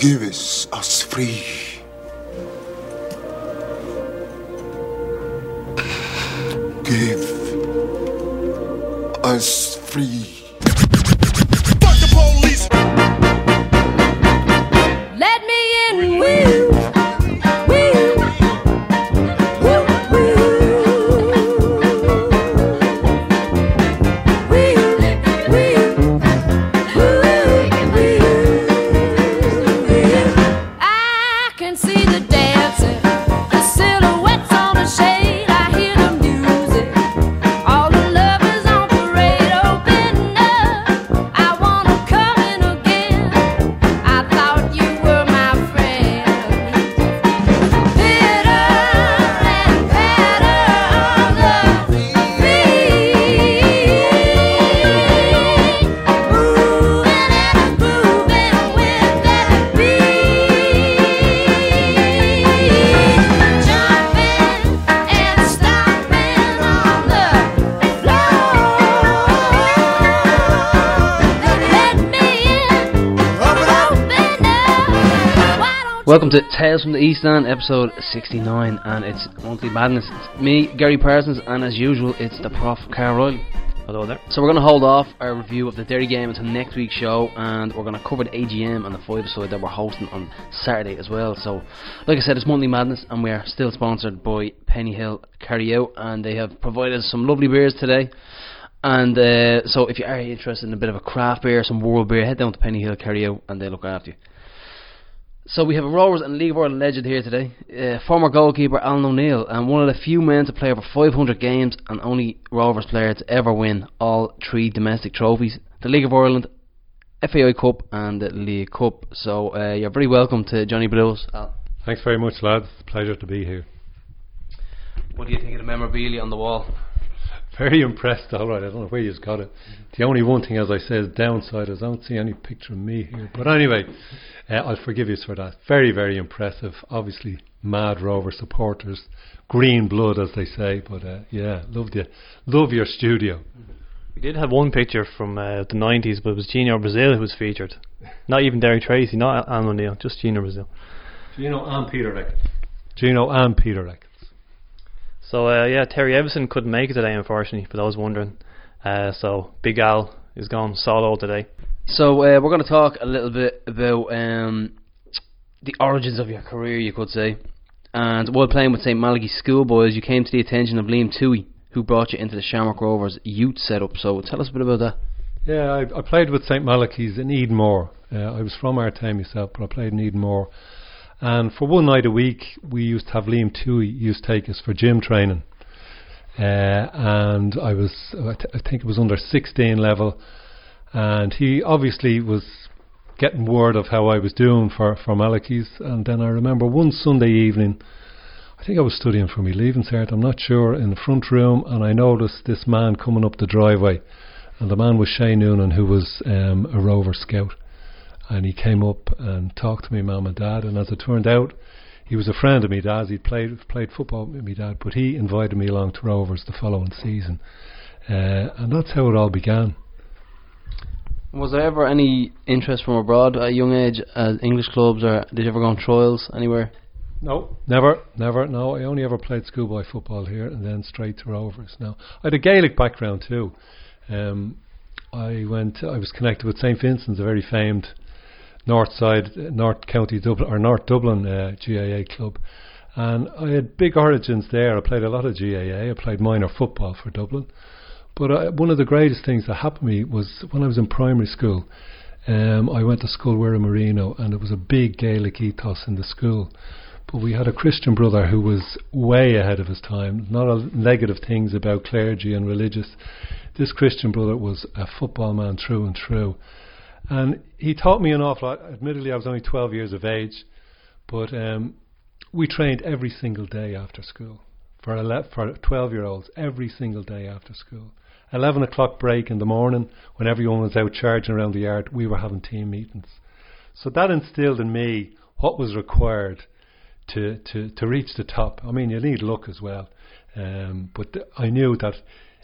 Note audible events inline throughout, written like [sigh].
gives us free. Give us free. To the East End, episode 69, and it's Monthly Madness. It's me, Gary Parsons, and as usual, it's the Prof. Carl. Hello there. So we're going to hold off our review of the Derry game until next week's show, and we're going to cover the AGM and the five-side that we're hosting on Saturday as well. So, like I said, it's Monthly Madness, and we are still sponsored by Penny Hill Carry Out, and they have provided us some lovely beers today. And uh, so, if you are interested in a bit of a craft beer, some world beer, head down to Penny Hill Carry Out, and they look after you. So we have a Rovers and League of Ireland legend here today, uh, former goalkeeper Alan O'Neill, and one of the few men to play over 500 games and only Rovers player to ever win all three domestic trophies: the League of Ireland, FAI Cup, and the League Cup. So uh, you're very welcome to Johnny Blues. Thanks very much, lads. Pleasure to be here. What do you think of the memorabilia on the wall? [laughs] Very impressed. All right, I don't know where you've got it. The only one thing, as I said, is downside is I don't see any picture of me here. But anyway, uh, I'll forgive you for that. Very, very impressive. Obviously, mad Rover supporters, green blood, as they say. But uh, yeah, loved you. Love your studio. We did have one picture from uh, the 90s, but it was Gino Brazil who was featured. Not even Derry Treacy, not Alan O'Neill, just Gino Brazil. Gino and Peter Records. Gino and Peter Records. So, uh, yeah, Terry Evison couldn't make it today, unfortunately, for those wondering. Uh, so, Big Al is gone solo today. So uh, we're going to talk a little bit about um, the origins of your career, you could say. And while playing with St Malachy Schoolboys, you came to the attention of Liam Tuohy, who brought you into the Shamrock Rovers youth setup. So tell us a bit about that. Yeah, I, I played with St Malachy's in Edenmore. Uh, I was from Artane myself, but I played in Edenmore. And for one night a week, we used to have Liam Tuohy used to take us for gym training. Uh, and I was, I, th- I think it was under 16 level. And he obviously was getting word of how I was doing for, for Malachy's. And then I remember one Sunday evening, I think I was studying for my leaving cert, I'm not sure, in the front room, and I noticed this man coming up the driveway. And the man was Shane Noonan, who was um, a Rover scout. And he came up and talked to me mum and dad. And as it turned out, he was a friend of me dad's. He'd played played football with me dad, but he invited me along to Rovers the following season. Uh, and that's how it all began. Was there ever any interest from abroad at a young age at English clubs, or did you ever go on trials anywhere? No, never, never. No, I only ever played schoolboy football here, and then straight to Rovers. Now, I had a Gaelic background too. Um, I went. I was connected with St Vincent's, a very famed North Side, uh, North County Dublin or North Dublin uh, GAA club, and I had big origins there. I played a lot of GAA. I played minor football for Dublin, but I, one of the greatest things that happened to me was when I was in primary school. Um, I went to school where in Marino, and it was a big Gaelic ethos in the school. But we had a Christian brother who was way ahead of his time. Not a negative things about clergy and religious. This Christian brother was a football man through and through. And he taught me an awful lot. Admittedly, I was only 12 years of age, but um, we trained every single day after school for ele- for 12 year olds every single day after school. 11 o'clock break in the morning when everyone was out charging around the yard, we were having team meetings. So that instilled in me what was required to, to, to reach the top. I mean, you need luck as well. Um, but th- I knew that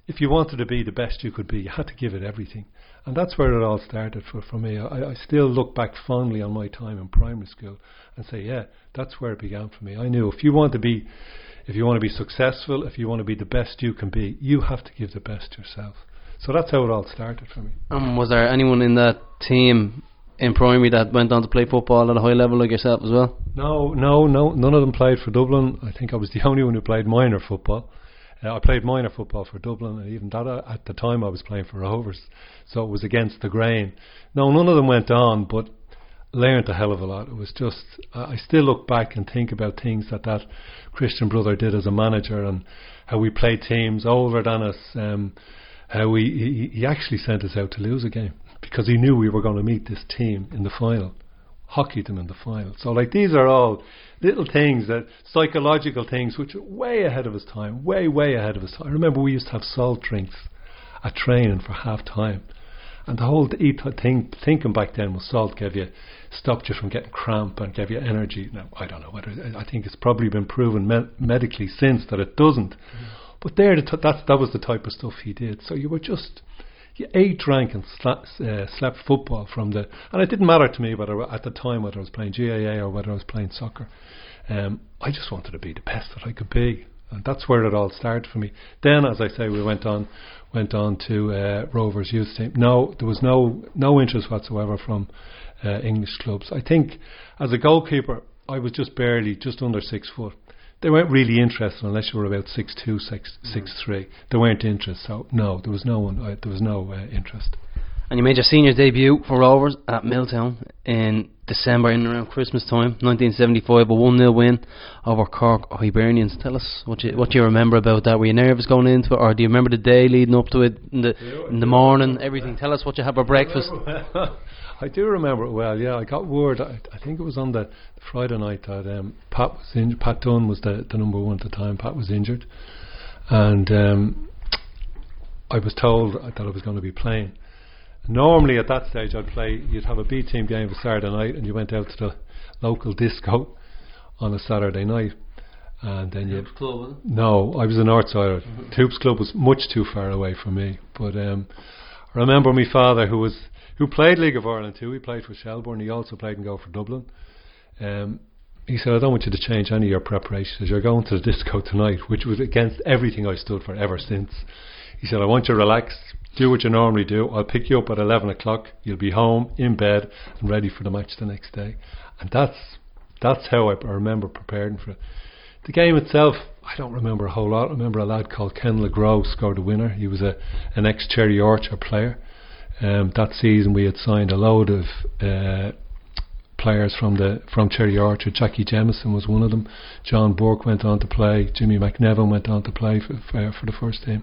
if you wanted to be the best you could be, you had to give it everything. And that's where it all started for, for me. I, I still look back fondly on my time in primary school and say, yeah, that's where it began for me. I knew if you want to be, if you want to be successful, if you want to be the best you can be, you have to give the best yourself. So that's how it all started for me. Um, was there anyone in that team in primary that went on to play football at a high level like yourself as well? No, no, no. None of them played for Dublin. I think I was the [laughs] only one who played minor football. Uh, I played minor football for Dublin, and even that uh, at the time I was playing for Rovers, so it was against the grain. No, none of them went on, but learned a hell of a lot. It was just I still look back and think about things that that Christian brother did as a manager and how we played teams older than us. Um, how we he, he actually sent us out to lose a game because he knew we were going to meet this team in the final, hockeyed them in the final. So like these are all little things that psychological things which are way ahead of his time, way way ahead of his time. I remember we used to have salt drinks at training for half time. And the whole eat thing, thinking back then was salt gave you, stopped you from getting cramp and gave you energy. Now, I don't know whether, I think it's probably been proven me- medically since that it doesn't. But there, the t- that, that was the type of stuff he did. So you were just, you ate, drank and sla- uh, slept football from the, and it didn't matter to me whether at the time whether I was playing GAA or whether I was playing soccer. Um, I just wanted to be the best that I could be. And that's where it all started for me. Then, as I say, we went on, went on to uh, Rovers youth team. No, there was no no interest whatsoever from uh, English clubs. I think as a goalkeeper, I was just barely just under six foot. They weren't really interested unless you were about six two, six six three. They weren't interested. So no, there was no one. Uh, there was no uh, interest. And you made your senior debut for Rovers at Milltown in December, in around Christmas time, 1975, a 1 0 win over Cork Hibernians. Tell us what you what you remember about that. Were you nervous going into it, or do you remember the day leading up to it, in the in the morning, everything? Tell us what you had for breakfast. [laughs] I do remember it well. Yeah, I got word. I, I think it was on the Friday night that um, Pat was injured. Pat Dunn was the, the number one at the time. Pat was injured, and um, I was told that I was going to be playing. Normally at that stage, I'd play. You'd have a B team game for Saturday night, and you went out to the local disco on a Saturday night, and then you no, I was a Northsider. Toops Club was much too far away from me. But um, I remember my father, who was who played League of Ireland too. He played for Shelbourne. He also played and go for Dublin. Um, he said, "I don't want you to change any of your preparations. You're going to the disco tonight," which was against everything I stood for ever since. He said, "I want you to relax, do what you normally do. I'll pick you up at eleven o'clock. You'll be home in bed and ready for the match the next day." And that's that's how I, I remember preparing for it. The game itself, I don't remember a whole lot. I remember a lad called Ken LeGros scored a winner. He was a an ex Cherry Orchard player. Um, that season, we had signed a load of uh, players from the from Cherry Orchard. Jackie Jameson was one of them. John Burke went on to play. Jimmy McNevin went on to play for for, for the first team.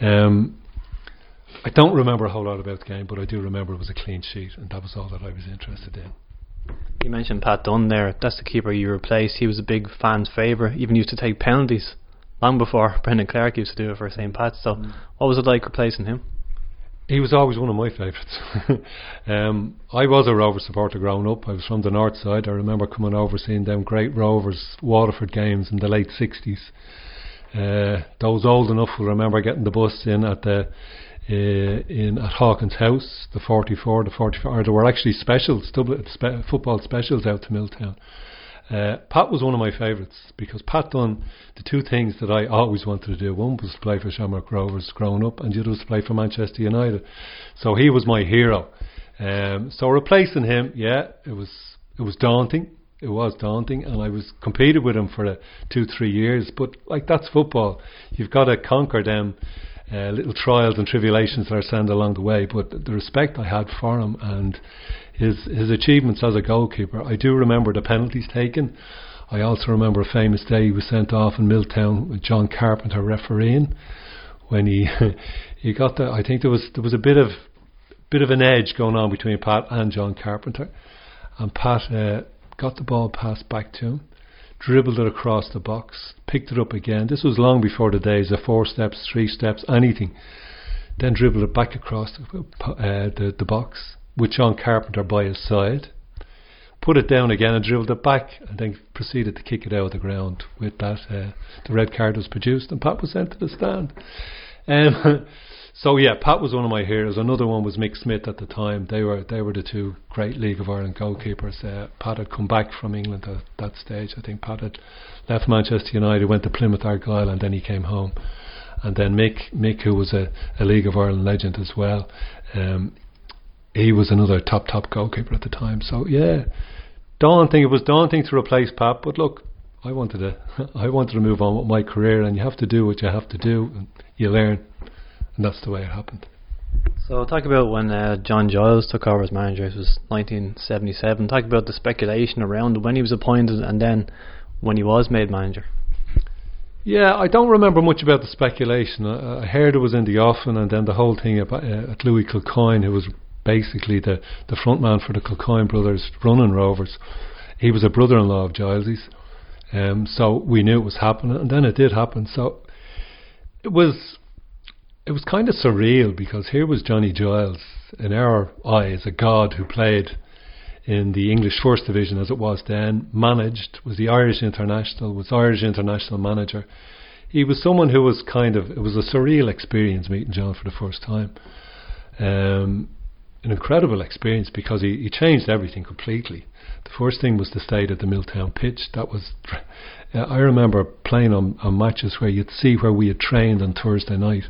Um, I don't remember a whole lot about the game, but I do remember it was a clean sheet, and that was all that I was interested in. You mentioned Pat Dunn there. That's the keeper you replaced. He was a big fan's favourite. Even used to take penalties long before [laughs] Brendan Clarke used to do it for St. Pat's. So, what was it like replacing him? He was always one of my favourites. [laughs] um, I was a Rover supporter growing up. I was from the north side. I remember coming over seeing them great Rovers Waterford games in the late sixties. Uh, those old enough will remember getting the bus in at the uh, in at Hawkins House, the 44, the 44. Or there were actually specials, spe- football specials out to Milltown. Uh, Pat was one of my favourites because Pat done the two things that I always wanted to do. One was to play for Shamrock Rovers growing up, and the other was to play for Manchester United. So he was my hero. Um, so replacing him, yeah, it was it was daunting. It was daunting, and I was competed with him for uh, two, three years. But like that's football, you've got to conquer them uh, little trials and tribulations that are sent along the way. But the respect I had for him and his his achievements as a goalkeeper, I do remember the penalties taken. I also remember a famous day he was sent off in Milltown with John Carpenter refereeing when he [laughs] he got the. I think there was there was a bit of bit of an edge going on between Pat and John Carpenter, and Pat uh, got the ball passed back to him, dribbled it across the box, picked it up again. This was long before the days of four steps, three steps, anything. Then dribbled it back across the, uh, the, the box with John Carpenter by his side. Put it down again and dribbled it back, and then proceeded to kick it out of the ground. With that, uh, the red card was produced, and Pat was sent to the stand. Um, [laughs] so yeah, Pat was one of my heroes. Another one was Mick Smith at the time. They were they were the two great League of Ireland goalkeepers. Uh, Pat had come back from England at that stage. I think Pat had left Manchester United, went to Plymouth Argyle, and then he came home. And then Mick, Mick, who was a, a League of Ireland legend as well, um, he was another top top goalkeeper at the time. So yeah, daunting. It was daunting to replace Pat, but look, I wanted to [laughs] I wanted to move on with my career, and you have to do what you have to do, and you learn, and that's the way it happened. So talk about when uh, John Giles took over as manager. It was 1977. Talk about the speculation around when he was appointed and then when he was made manager. Yeah, I don't remember much about the speculation. I, I heard it was in the offing, and then the whole thing about, uh, at Louis Kilcoyne, who was basically the the front man for the Kilcoyne brothers running Rovers. He was a brother-in-law of Giles's, um, so we knew it was happening, and then it did happen. So it was it was kind of surreal because here was Johnny Giles in our eyes, a god who played in the English First Division as it was then, managed, was the Irish international, was Irish international manager. He was someone who was kind of, it was a surreal experience meeting John for the first time. Um, an incredible experience because he, he changed everything completely. The first thing was the state at the Milltown pitch. That was, uh, [laughs] I remember playing on, on matches where you'd see where we had trained on Thursday night.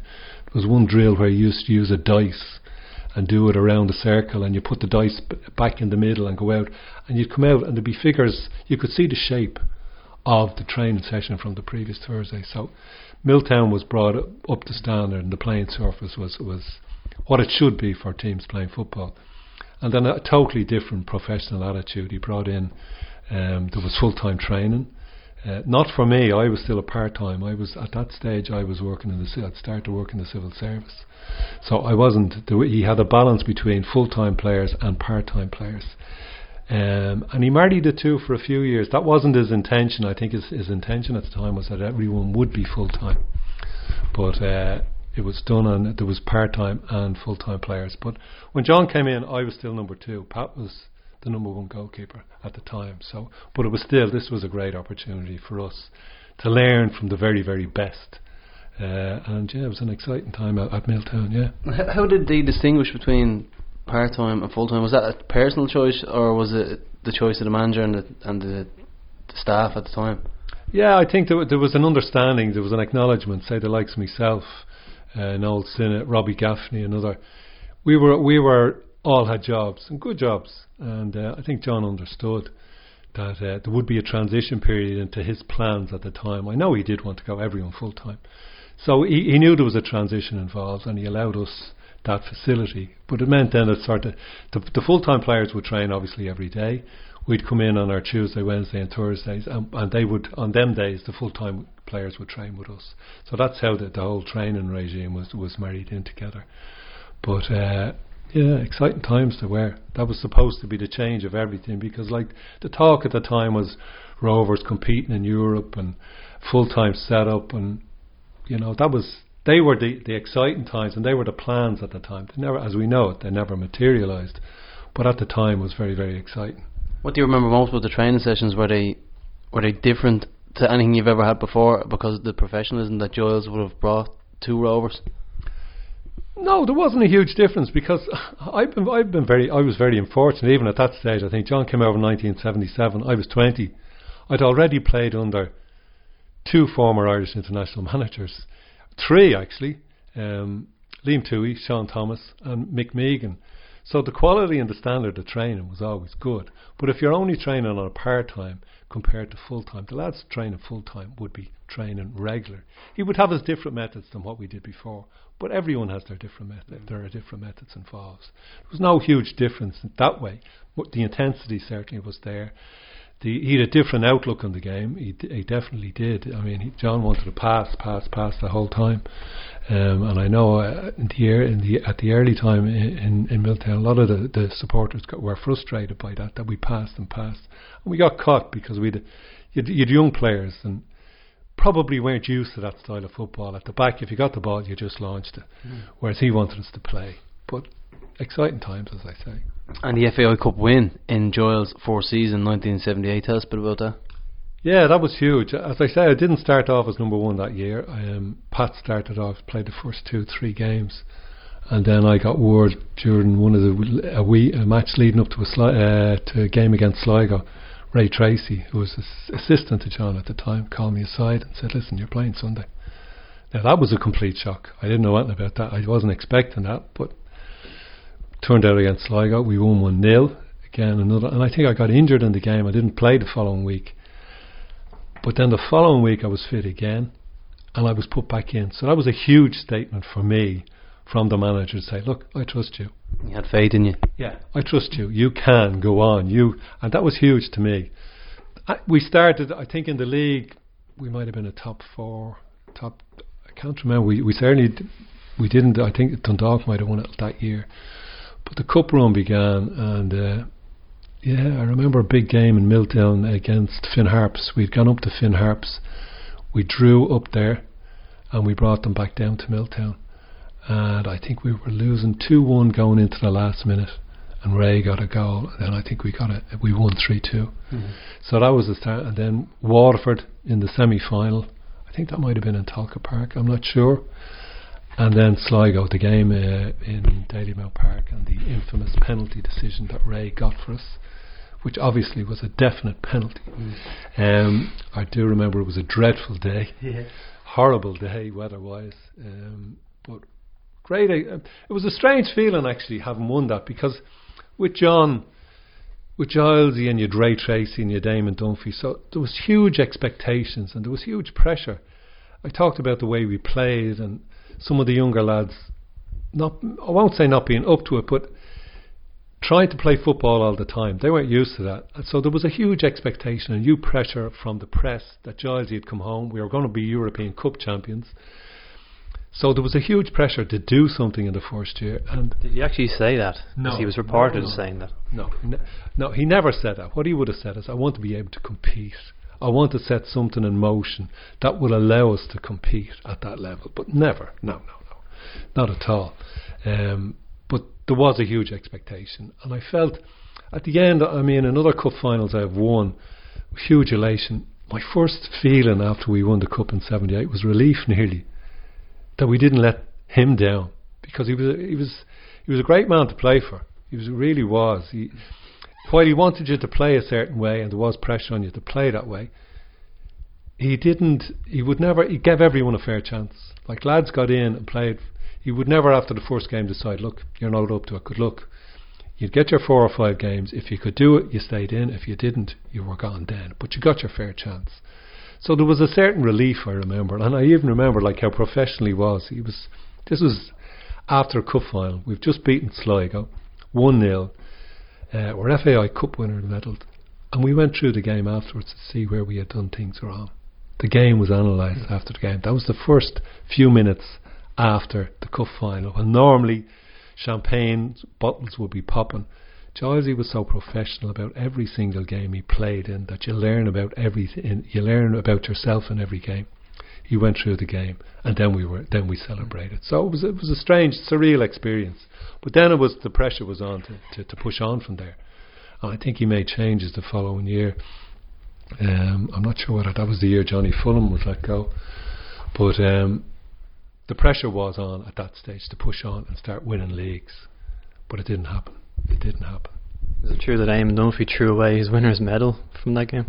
There was one drill where you used to use a dice and do it around a circle, and you put the dice back in the middle and go out, and you'd come out, and there'd be figures. You could see the shape of the training session from the previous Thursday. So Milltown was brought up to standard, and the playing surface was was what it should be for teams playing football. And then a totally different professional attitude. He brought in. Um, there was full time training. Uh, not for me. I was still a part time. I was at that stage. I was working in the. I'd started to work in the civil service, so I wasn't. He had a balance between full time players and part time players, um, and he married the two for a few years. That wasn't his intention. I think his, his intention at the time was that everyone would be full time, but uh, it was done and there was part time and full time players. But when John came in, I was still number two. Pat was the number one goalkeeper at the time. So, but it was still this was a great opportunity for us to learn from the very very best. Uh, and yeah, it was an exciting time at, at Milltown. Yeah. How did they distinguish between part time and full time? Was that a personal choice, or was it the choice of the manager and the and the, the staff at the time? Yeah, I think there, there was an understanding, there was an acknowledgement. Say the likes of myself, uh, Noel Synnott, Robbie Gaffney, another. We were we were all had jobs and good jobs, and uh, I think John understood that uh, there would be a transition period into his plans at the time. I know he did want to go everyone full time, so he, he knew there was a transition involved, and he allowed us that facility. But it meant then that sort of the, the full time players would train obviously every day. We'd come in on our Tuesday, Wednesday, and Thursdays, and, and they would on them days the full time players would train with us. So that's how the, the whole training regime was was married in together. But uh, yeah, exciting times there were. That was supposed to be the change of everything because, like, the talk at the time was Rovers competing in Europe and full time setup, and you know that was they were the the exciting times and they were the plans at the time. They never, as we know it, they never materialised. But at the time, was very very exciting. What do you remember most about the training sessions? Were they were they different to anything you've ever had before because of the professionalism that Giles would have brought to Rovers? No, there wasn't a huge difference because [laughs] I've been I've been very I was very unfortunate even at that stage. I think John came over in 1977. I was 20. I'd already played under two former Irish international [laughs] managers, three actually, um, Liam Tuohy, Sean Thomas, and Mick Meagan. So the quality and the standard of training was always good. But if you're only training on a part time compared to full time, the lads training full time would be training regular. He would have his different methods than what we did before. But everyone has their different method. Mm. There are different methods involved. There was no huge difference in that way. But the intensity certainly was there. The, he had a different outlook on the game. He, d- he definitely did. I mean, he, John wanted to pass, pass, pass the whole time. Um, and I know uh, in the, ear, in the at the early time in, in, in Milltown, a lot of the, the supporters got, were frustrated by that that we passed and passed, and we got caught because we you'd, you'd young players and probably weren't used to that style of football. At the back, if you got the ball, you just launched it. Whereas he wanted us to play. But exciting times, as I say. And the FAI Cup win in Giles' fourth season, 1978. Tell us a bit about that. Yeah, that was huge. As I say, I didn't start off as number one that year. Um, Pat started off, played the first two, three games, and then I got word during one of the a, wee, a match leading up to a sli- uh, to a game against Sligo. Ray Treacy, who was assistant to John at the time, called me aside and said, "Listen, you're playing Sunday." Now that was a complete shock. I didn't know anything about that. I wasn't expecting that, but turned out against Sligo, we won one 0 Again, another, and I think I got injured in the game. I didn't play the following week, but then the following week I was fit again, and I was put back in. So that was a huge statement for me from the manager to say, "Look, I trust you. You had faith in you. Yeah, I trust you. You can go on. You and that was huge to me. I, we started, I think, in the league. We might have been a top four, top. I can't remember. We we certainly d- we didn't. I think Dundalk might have won it that year, but the cup run began, and uh, yeah, I remember a big game in Milltown against Finn Harps. We'd gone up to Finn Harps. We drew up there, and we brought them back down to Milltown and I think we were losing two one going into the last minute, and Ray got a goal, and then I think we got it. We won three-two. So that was the start, and then Waterford in the semi final. I think that might have been in Tolka Park. I'm not sure. And then Sligo, the game uh, in Dalymount Park, and the infamous penalty decision that Ray got for us, which obviously was a definite penalty. Um, I do remember it was a dreadful day, horrible day weather-wise. Um, but great. uh, It was a strange feeling actually having won that because with John, with Gilesy and your Ray Treacy and your Eamon Dunphy, so there was huge expectations and there was huge pressure. I talked about the way we played and some of the younger lads, not I won't say not being up to it, but trying to play football all the time. They weren't used to that. So there was a huge expectation and huge pressure from the press that Gilesy had come home. We were going to be European Cup champions. So there was a huge pressure to do something in the first year, and Did he actually say that? No. He was reported No, as no. saying that. no, no, he never said that. What he would have said is, "I want to be able to compete. I want to set something in motion that will allow us to compete at that level." But never, no, no, no, not at all. Um, there was a huge expectation, and I felt at the end. I mean, in other cup finals I've won, huge elation. My first feeling after we won the cup in '78 was relief, nearly that we didn't let him down because he was he was he was a great man to play for. He was really was. He, while he wanted you to play a certain way and there was pressure on you to play that way, he didn't. He would never. He gave everyone a fair chance. Like lads got in and played. He would never, after the first game, decide, look, you're not up to it. Good luck. You'd get your four or five games. If you could do it, you stayed in. If you didn't, you were gone then. But you got your fair chance. So there was a certain relief I remember, and I even remember like how professional he was. He was. This was after a cup final. We've just beaten Sligo, one 0 uh, We're FAI Cup winner medalled, and we went through the game afterwards to see where we had done things wrong. The game was analysed after the game. That was the first few minutes after the cup final. And normally champagne bottles would be popping. Gilesy was so professional about every single game he played in that you learn about everything. You learn about yourself in every game. He went through the game, and then we were then we celebrated. So it was it was a strange, surreal experience. But then it was the pressure was on to, to, to push on from there. And I think he made changes the following year. Um, I'm not sure whether that was the year Johnny Fullam was let go, but um, the pressure was on at that stage to push on and start winning leagues. But it didn't happen. It didn't happen. Is it true that Eamon Dunphy threw away his winner's medal from that game?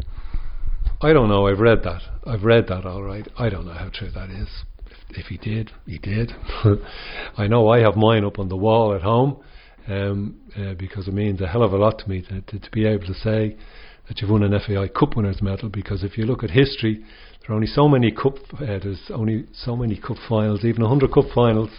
I don't know. I've read that. I've read that. All right. I don't know how true that is. If, if he did, he did. [laughs] I know I have mine up on the wall at home um, uh, because it means a hell of a lot to me to, to, to be able to say that you've won an FAI Cup winners medal. Because if you look at history, there are only so many cup. Uh, there's only so many cup finals. Even 100 cup finals,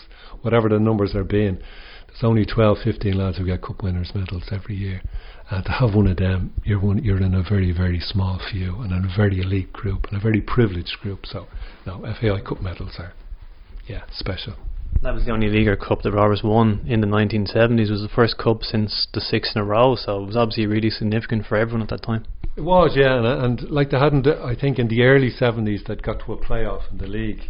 whatever the numbers are being. There's only 12, 15 lads who get cup winners medals every year. And to have one of them, you're one, you're in a very, very small few and in a very elite group and a very privileged group. So, no, FAI Cup medals are, yeah, special. That was the only Leaguer Cup that Rovers won in the 1970s. It was the first cup since the six in a row, so it was obviously really significant for everyone at that time. It was, yeah, and, and like they hadn't, I think in the early 70s they'd got to a playoff in the league.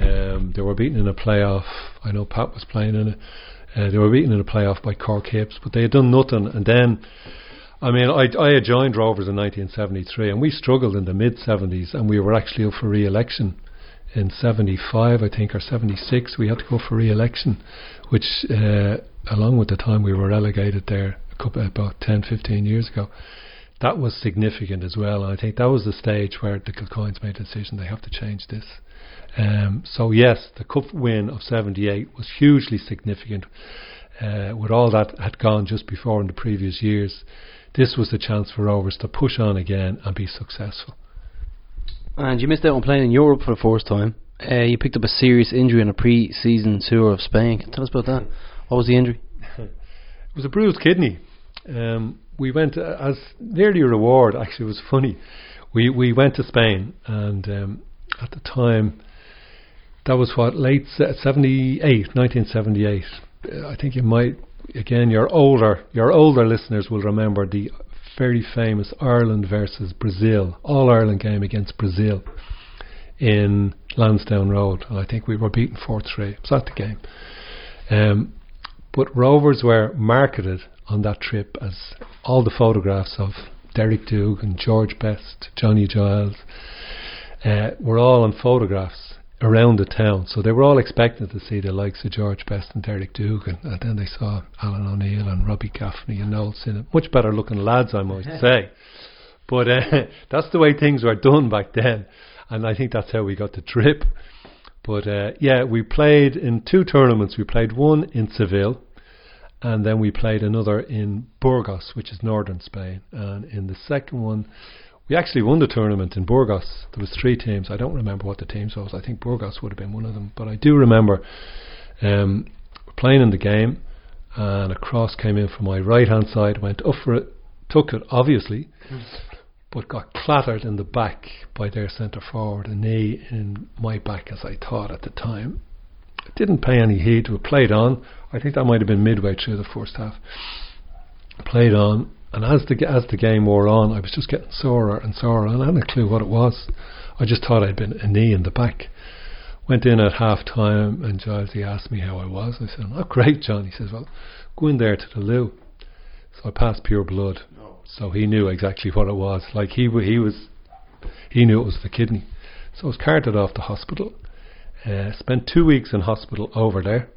Um, they were beaten in a playoff. I know Pat was playing in it. Uh, they were beaten in a playoff by Cork Hibs, but they had done nothing. And then I mean, I, I had joined Rovers in 1973, and we struggled in the mid 70s, and we were actually up for re-election in 75, I think, or 76. We had to go for re-election, which, uh, along with the time we were relegated there a couple, about 10, 15 years ago, that was significant as well. And I think that was the stage where the Kilcoynes made a decision they have to change this. Um, so yes, the cup win of '78 was hugely significant. Uh, with all that had gone just before in the previous years, this was the chance for Rovers to push on again and be successful. And you missed out on playing in Europe for the first time. Uh, you picked up a serious injury in a pre-season tour of Spain. Tell us about that? What was the injury? [laughs] It was a bruised kidney. Um, we went uh, as nearly a reward. Actually, it was funny. We we went to Spain, and um, at the time, that was what late se- 78, 1978. Uh, I think you might again your older your older listeners will remember the very famous Ireland versus Brazil All Ireland game against Brazil in Lansdowne Road, and I think we were beaten four three. Was that the game? Um, but Rovers were marketed on that trip as all the photographs of Derek Duke and George Best, Johnny Giles uh, were all on photographs around the town. So they were all expecting to see the likes of George Best and Derek Dougan. And then they saw Alan O'Neill and Robbie Gaffney and Noel Synnott. Much better looking lads, I might [laughs] say. But uh, [laughs] that's the way things were done back then. And I think that's how we got the trip. But uh, yeah, we played in two tournaments. We played one in Seville, and then we played another in Burgos, which is northern Spain. And in the second one, we actually won the tournament in Burgos. There was three teams. I don't remember what the teams was. I think Burgos would have been one of them. But I do remember um, playing in the game, and a cross came in from my right hand side, went up for it, took it obviously, but got clattered in the back by their centre forward, a knee in my back, as I thought at the time. Didn't pay any heed to it, played on. I think that might have been midway through the first half. Played on, and as the as the game wore on, I was just getting sorer and sorer, and I hadn't a clue what it was. I just thought I'd been a knee in the back. Went in at half time, and Giles he asked me how I was. I said, "Not great, John." He says, "Well, go in there to the loo." So I passed pure blood. So he knew exactly what it was. Like he he was, he knew it was the kidney. So I was carted off to hospital. Uh, spent two weeks in hospital over there.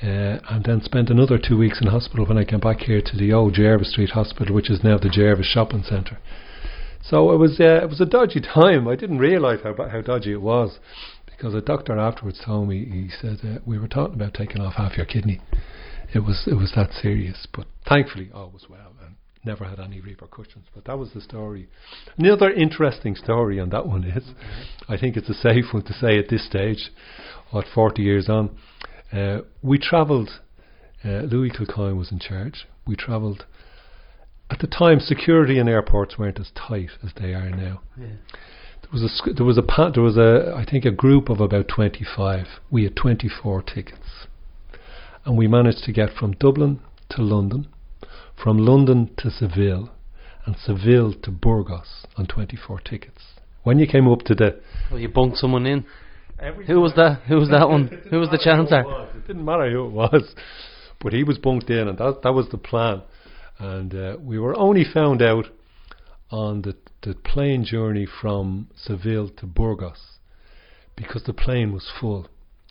Uh, and then spent another two weeks in hospital when I came back here to the old Jervis Street Hospital, which is now the Jervis Shopping Centre. So it was uh, it was a dodgy time. I didn't realise how how dodgy it was because a doctor afterwards told me he said uh, we were talking about taking off half your kidney. It was it was that serious, but thankfully all was well and never had any repercussions. But that was the story. Another interesting story on that one is, I think it's a safe one to say at this stage, what forty years on. Uh, we travelled. Uh, Louis Kilcoyne was in charge. We travelled. At the time, security in airports weren't as tight as they are now. There was a there was a there was a I think a group of about twenty five. We had twenty four tickets, and we managed to get from Dublin to London, from London to Seville, and Seville to Burgos on twenty four tickets. When you came up to the Well, you bunked someone in. Who was that? Who was that one? [laughs] Who was the chancer? It didn't matter who it was, but he was bunked in, and that that was the plan. And uh, we were only found out on the the plane journey from Seville to Burgos because the plane was full.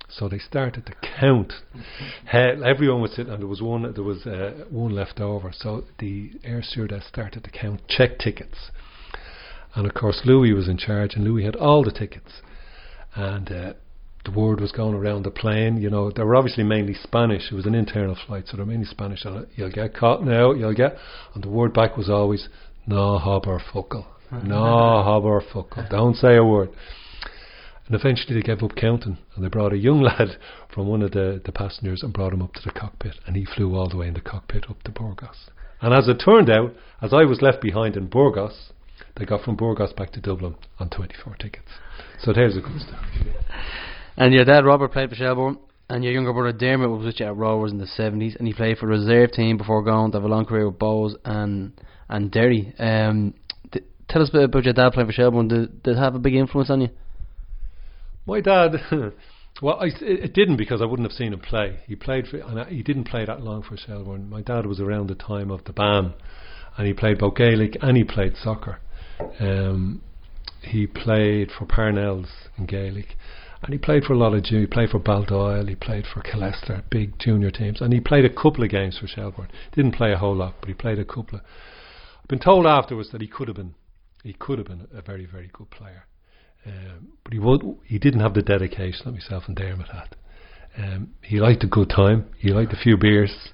So they started to count. [laughs] Everyone was sitting, and there was one. There was uh, one left over. So the air stewardess started to count check tickets, and of course Louis was in charge, and Louis had all the tickets and uh, the word was going around the plane. You know, they were obviously mainly Spanish. It was an internal flight, so they're mainly Spanish. And you'll get caught now. You'll get, and the word back was always "No hobber fuckle, no hobber fuckle." Don't say a word. And eventually they gave up counting, and they brought a young [laughs] lad from one of the, the passengers and brought him up to the cockpit, and he flew all the way in the cockpit up to Burgos. And as it turned out, as I was left behind in Burgos, they got from Burgos back to Dublin on 24 tickets. So there's a good story. And your dad Robert played for Shelbourne, and your younger brother Dermot was with you at Rovers in the seventies, and he played for the reserve team before going to have a long career with Bohs and and Derry. Um, th- tell us a bit about your dad playing for Shelbourne. Did, did it have a big influence on you? My dad, [laughs] well, I, it didn't because I wouldn't have seen him play. He played for, and I- he didn't play that long for Shelbourne. My dad was around the time of the ban, and he played both Gaelic and he played soccer. Um, he played for Parnells in Gaelic, and he played for a lot of junior. He played for Baldoyle, he played for Killester, big junior teams, and he played a couple of games for Shelbourne. Didn't play a whole lot, but he played a couple. Of, I've been told afterwards that he could have been, he could have been a very, very good player, um, but he would, he didn't have the dedication that myself and Dermot had. Um, he liked a good time. He liked a few beers,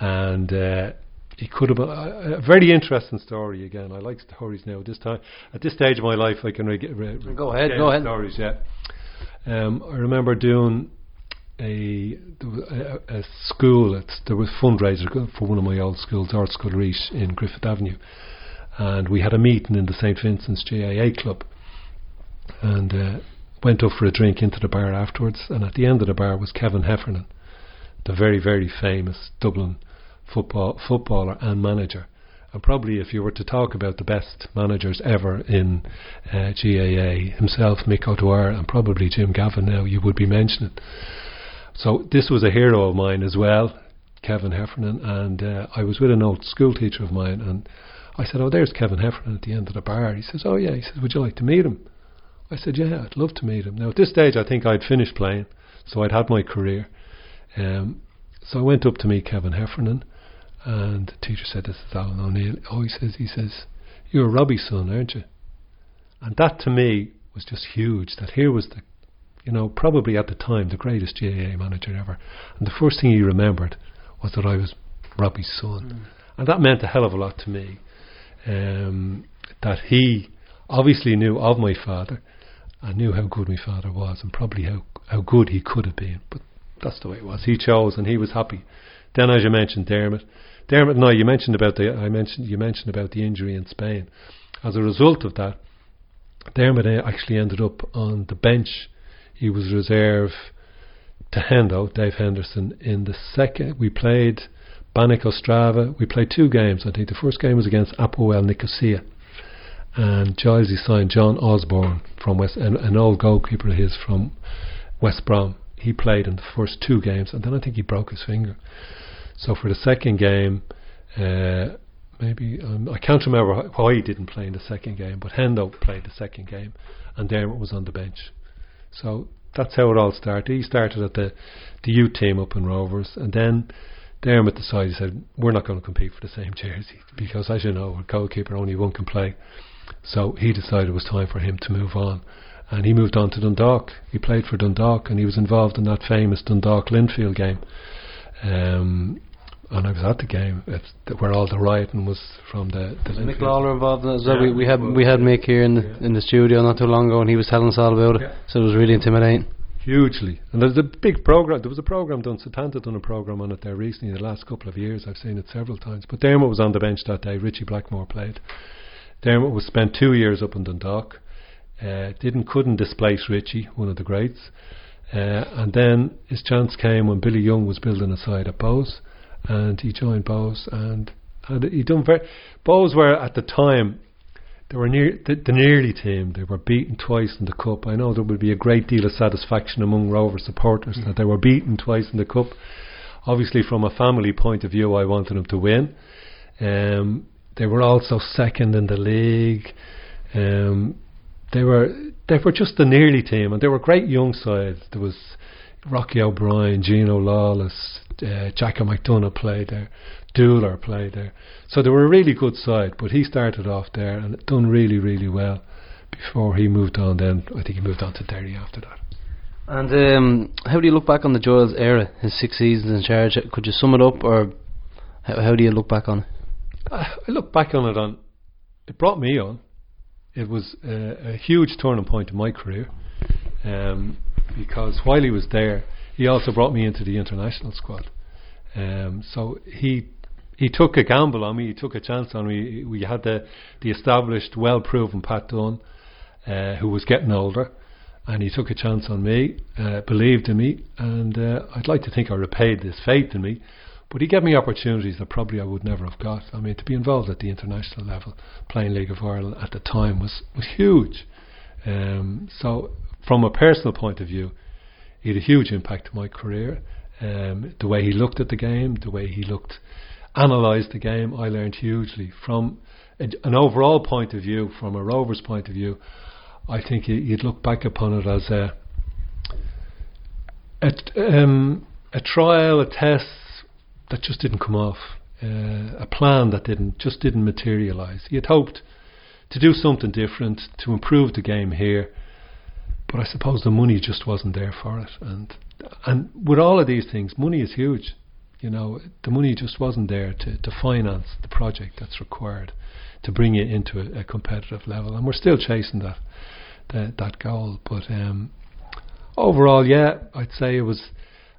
and uh, he could have been a, a very interesting story. Again, I like stories now. This time, at this stage of my life, I can re- re- re- Go ahead, go ahead. Stories, yeah. Um, I remember doing a, a, a school. There was fundraiser for one of my old schools, Ard Scoil Rís in Griffith Avenue, and we had a meeting in the St Vincent's GAA club, and uh, went up for a drink into the bar afterwards. And at the end of the bar was Kevin Heffernan, the very very famous Dublin football footballer and manager. And probably if you were to talk about the best managers ever in uh, GAA, himself, Mick O'Dwyer, and probably Jim Gavin now, you would be mentioning. So this was a hero of mine as well, Kevin Heffernan, and uh, I was with an old school teacher of mine, and I said, "Oh, there's Kevin Heffernan at the end of the bar." He says, "Oh yeah." He says, "Would you like to meet him?" I said, "Yeah, I'd love to meet him." Now at this stage, I think I'd finished playing, so I'd had my career. Um, so I went up to meet Kevin Heffernan, and the teacher said, "This is Alan O'Neill." Oh, he says, "He says you're Robbie's son, aren't you?" And that to me was just huge. That here was the, you know, probably at the time the greatest GAA manager ever. And the first thing he remembered was that I was Robbie's son, and that meant a hell of a lot to me. Um, that he obviously knew of my father, and knew how good my father was, and probably how how good he could have been. But that's the way it was. He chose, and he was happy. Then, as you mentioned, Dermot, Dermot I, you mentioned about the I mentioned you mentioned about the injury in Spain. As a result of that, Dermot uh, actually ended up on the bench. He was reserve to Hendo, Dave Henderson, in the second. We played Banik Ostrava. We played two games. I think the first game was against Apoel Nicosia. And Gilesy signed John Osborne from West, an, an old goalkeeper of his from West Brom. He played in the first two games, and then I think he broke his finger. So for the second game, uh, maybe um, I can't remember why he didn't play in the second game, but Hendo played the second game, and Dermot was on the bench. So that's how it all started. He started at the the youth team up in Rovers, and then Dermot decided he said we're not going to compete for the same jersey because, as you know, a goalkeeper only one can play. So he decided it was time for him to move on. And he moved on to Dundalk. He played for Dundalk and he was involved in that famous Dundalk Linfield game. Um, and I was at the game it's th- where all the rioting was from the, the Mick Linfield. Lawlor involved in it as well. Yeah, we, we had well, we had yeah. Mick here in the in the studio not too long ago, and he was telling us all about it. Yeah. So it was really intimidating. Hugely. And there's a big program. There was a program done. Setanta done a program on it there recently. The last couple of years, I've seen it several times. But Dermot was on the bench that day. Richie Blackmore played. Dermot was spent two years up in Dundalk. Uh, didn't couldn't displace Richie, one of the greats. Uh, and then his chance came when Billy Young was building a side at Bohs, and he joined Bohs. And and he done very. Bohs were at the time they were near the, the nearly team. They were beaten twice in the cup. I know there would be a great deal of satisfaction among Rover supporters that they were beaten twice in the cup. Obviously, from a family point of view, I wanted them to win. Um, they were also second in the league. Um, they were they were just the nearly team, and they were great young sides. There was Rocky O'Brien, Gino Lawless, uh, Jacko McDonough played there, Dooler played there. So they were a really good side. But he started off there and done really really well before he moved on. Then I think he moved on to Derry after that. And um, how do you look back on the Giles era, his six seasons in charge? Could you sum it up, or how, how do you look back on it? I I look back on it on it brought me on. It was a, a huge turning point in my career um, because while he was there, he also brought me into the international squad. Um, so he he took a gamble on me. He took a chance on me. We had the the established, well proven Pat Dunn, uh, who was getting older, and he took a chance on me. Uh, believed in me, and uh, I'd like to think I repaid this faith in me. But he gave me opportunities that probably I would never have got. I mean, to be involved at the international level, playing League of Ireland at the time was was huge. Um, so, from a personal point of view, he had a huge impact on my career. Um, the way he looked at the game, the way he looked analysed the game, I learned hugely from a, an overall point of view, from a Rovers point of view. I think you, you'd look back upon it as a a, um, a trial, a test that just didn't come off, uh, a plan that didn't just didn't materialise. He had hoped to do something different to improve the game here, but I suppose the money just wasn't there for it. And and with all of these things, money is huge. You know, the money just wasn't there to, to finance the project that's required to bring it into a, a competitive level, and we're still chasing that that, that goal. But um, overall, yeah, I'd say it was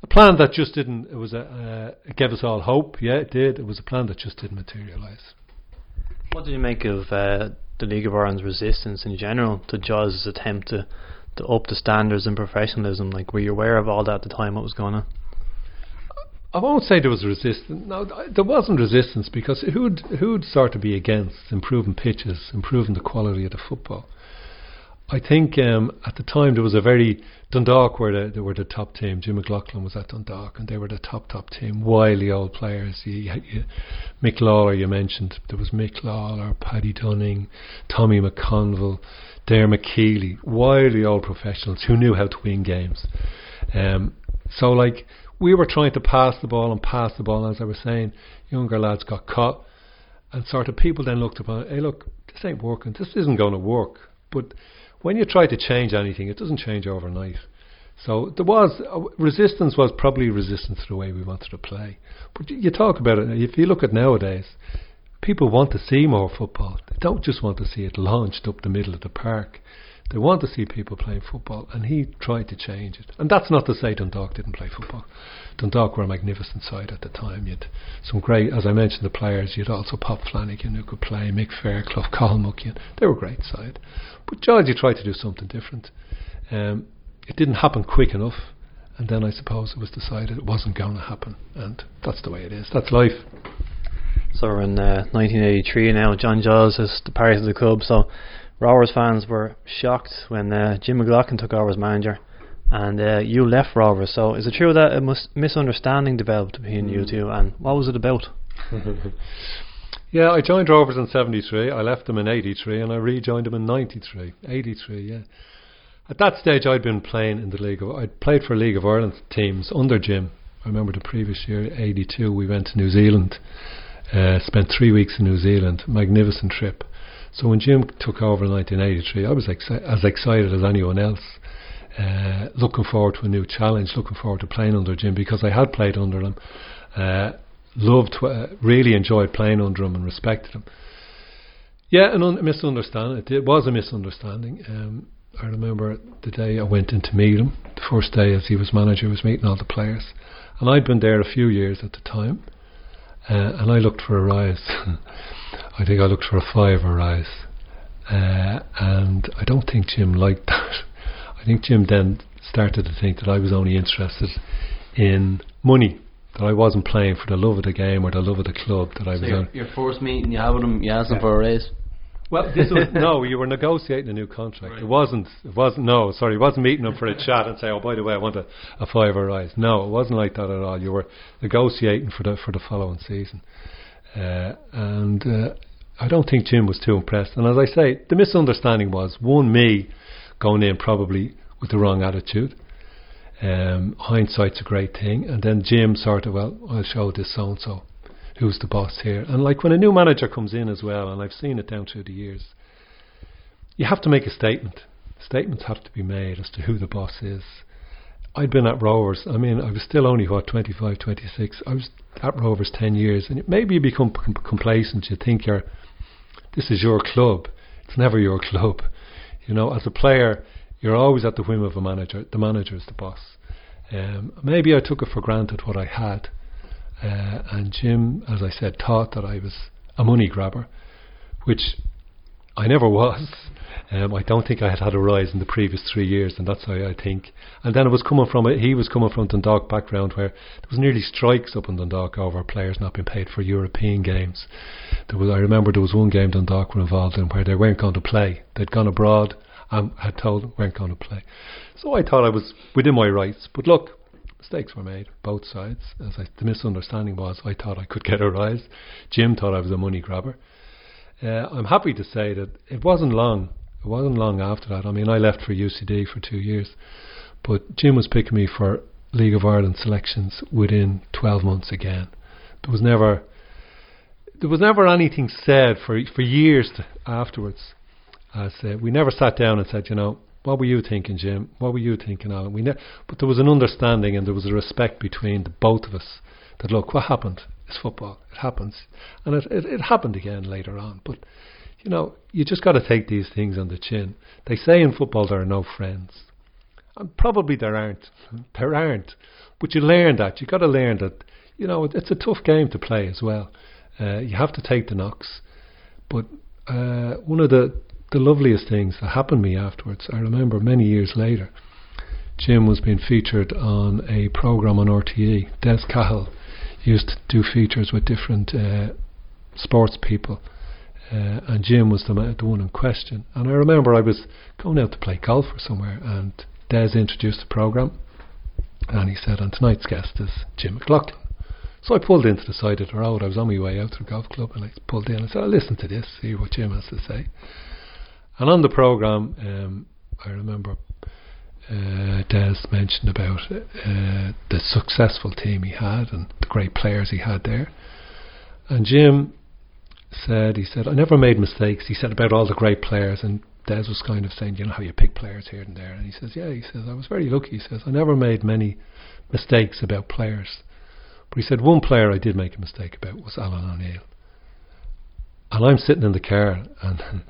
a plan that just didn't. It was a. Uh, it gave us all hope. Yeah, it did. It was a plan that just didn't materialise. What did you make of uh, the League of Ireland's resistance in general to Jaws' attempt to, to up the standards and professionalism? Like, were you aware of all that at the time? What was going on? I won't say there was resistance. No, there wasn't resistance because who'd who'd sort of be against improving pitches, improving the quality of the football? I think um, at the time there was a very Dundalk were the, they were the top team. Jim McLaughlin was at Dundalk, and they were the top top team. Wily old players. You, you, Mick Lawlor, you mentioned there was Mick Lawlor, Paddy Dunning, Tommy McConville, Dermot Keely. Wily old professionals who knew how to win games. Um, so like we were trying to pass the ball and pass the ball. As I was saying, younger lads got caught, and sort of people then looked upon, hey, look, this ain't working. This isn't going to work. But when you try to change anything, it doesn't change overnight. So there was uh, resistance was probably resistance to the way we wanted to play. But you, you talk about it if you look at nowadays, people want to see more football. They don't just want to see it launched up the middle of the park. They want to see people playing football, and he tried to change it. And that's not to say Dundalk didn't play football. Dundalk were a magnificent side at the time. You'd some great, as I mentioned, the players. You'd also Pop Flanagan who could play, Mick Fairclough, Colin Muckian. They were a great side. But Georgie tried to do something different. Um, it didn't happen quick enough, and then I suppose it was decided it wasn't going to happen, and that's the way it is. That's life. So we're in uh, 1983 now. John Giles has departed the club. So Rovers fans were shocked when uh, Jim McLaughlin took over as manager, and uh, you left Rovers. So is it true that a mus- misunderstanding developed between you two, and what was it about? [laughs] Yeah, I joined Rovers in 73. I left them in 83 and I rejoined them in 93. 83, yeah. At that stage, I'd been playing in the League of I'd played for League of Ireland teams under Jim. I remember the previous year, 82, we went to New Zealand, uh, spent three weeks in New Zealand, magnificent trip. So when Jim took over in 1983, I was exci- as excited as anyone else. Uh, looking forward to a new challenge, looking forward to playing under Jim because I had played under him. Uh, loved, uh, really enjoyed playing under him and respected him. Yeah, an un- misunderstanding. It, was a misunderstanding. Um, I remember the day I went in to meet him, the first day as he was manager, was meeting all the players. And I'd been there a few years at the time, uh, and I looked for a rise. [laughs] I think I looked for a five a rise. Uh, and I don't think Jim liked [laughs] that. I think Jim then started to think that I was only interested in money, that I wasn't playing for the love of the game or the love of the club, that I So was your, on. your first meeting you had with him, you asked him Yeah. for a raise. Well, this was [laughs] no. You were negotiating a new contract. It wasn't. It wasn't. No, sorry. It wasn't meeting them for a [laughs] chat and say, "Oh, by the way, I want a, a five or rise." No, it wasn't like that at all. You were negotiating for the for the following season, uh, and uh, I don't think Jim was too impressed. And as I say, the misunderstanding was one me going in probably with the wrong attitude. Um, hindsight's a great thing, and then Jim sort of, well, I'll show this so and so who's the boss here. And like when a new manager comes in as well, and I've seen it down through the years, you have to make a statement. Statements have to be made as to who the boss is. I'd been at Rovers. I mean, I was still only what 25, 26. I was at Rovers 10 years, and maybe you become com- complacent. You think you're, this is your club. It's never your [laughs] club. You know, as a player, you're always at the whim of a manager. The manager is the boss. Um, maybe I took it for granted what I had. Uh, and Jim, as I said, thought that I was a money grabber, which I never [laughs] was. Um, I don't think I had had a rise in the previous three years, and that's how I think. And then it was coming from a, he was coming from Dundalk background where there was nearly strikes up in Dundalk over players not being paid for European games. There was, I remember there was one game Dundalk were involved in where they weren't going to play. They'd gone abroad and had told them weren't going to play. So I thought I was within my rights. But look, mistakes were made, both sides. As I, the misunderstanding was, I thought I could [laughs] get a rise. Jim thought I was a money grabber. Uh, I'm happy to say that it wasn't long. It wasn't long after that. I mean, I left for UCD for two years, but Jim was picking me for League of Ireland selections within 12 months again. There was never, there was never anything said for for years to, afterwards. Uh, we never sat down and said, you know, what were you thinking, Jim? What were you thinking, Alan? We ne- but there was an understanding and there was a respect between the both of us. That look, what happened? It's football. It happens, and it it, it happened again later on. But you know, you just got to take these things on the chin. They say in football there are no friends. And probably there aren't. There aren't. But you learn that. You've got to learn that, you know, it, it's a tough game to play as well. Uh, you have to take the knocks. But uh, one of the, the loveliest things that happened to me afterwards, I remember many years later, Jim was being featured on a programme on RTE. Des Cahill used to do features with different uh, sports people. Uh, and Jim was the, the one in question. And I remember I was going out to play golf or somewhere, and Des introduced the programme, and he said, and tonight's guest is Jim McLaughlin. So I pulled into the side of the road. I was on my way out to the golf club, and I pulled in and said, I'll listen to this, see what Jim has to say. And on the programme, um, I remember uh, Des mentioned about uh, the successful team he had and the great players he had there. And Jim said, he said, I never made mistakes. He said about all the great players, and Des was kind of saying, you know how you pick players here and there. And he says, yeah, he says, I was very lucky. He says, I never made many mistakes about players. But he said, one player I did make a mistake about was Alan O'Neill. And I'm sitting in the car, and [laughs]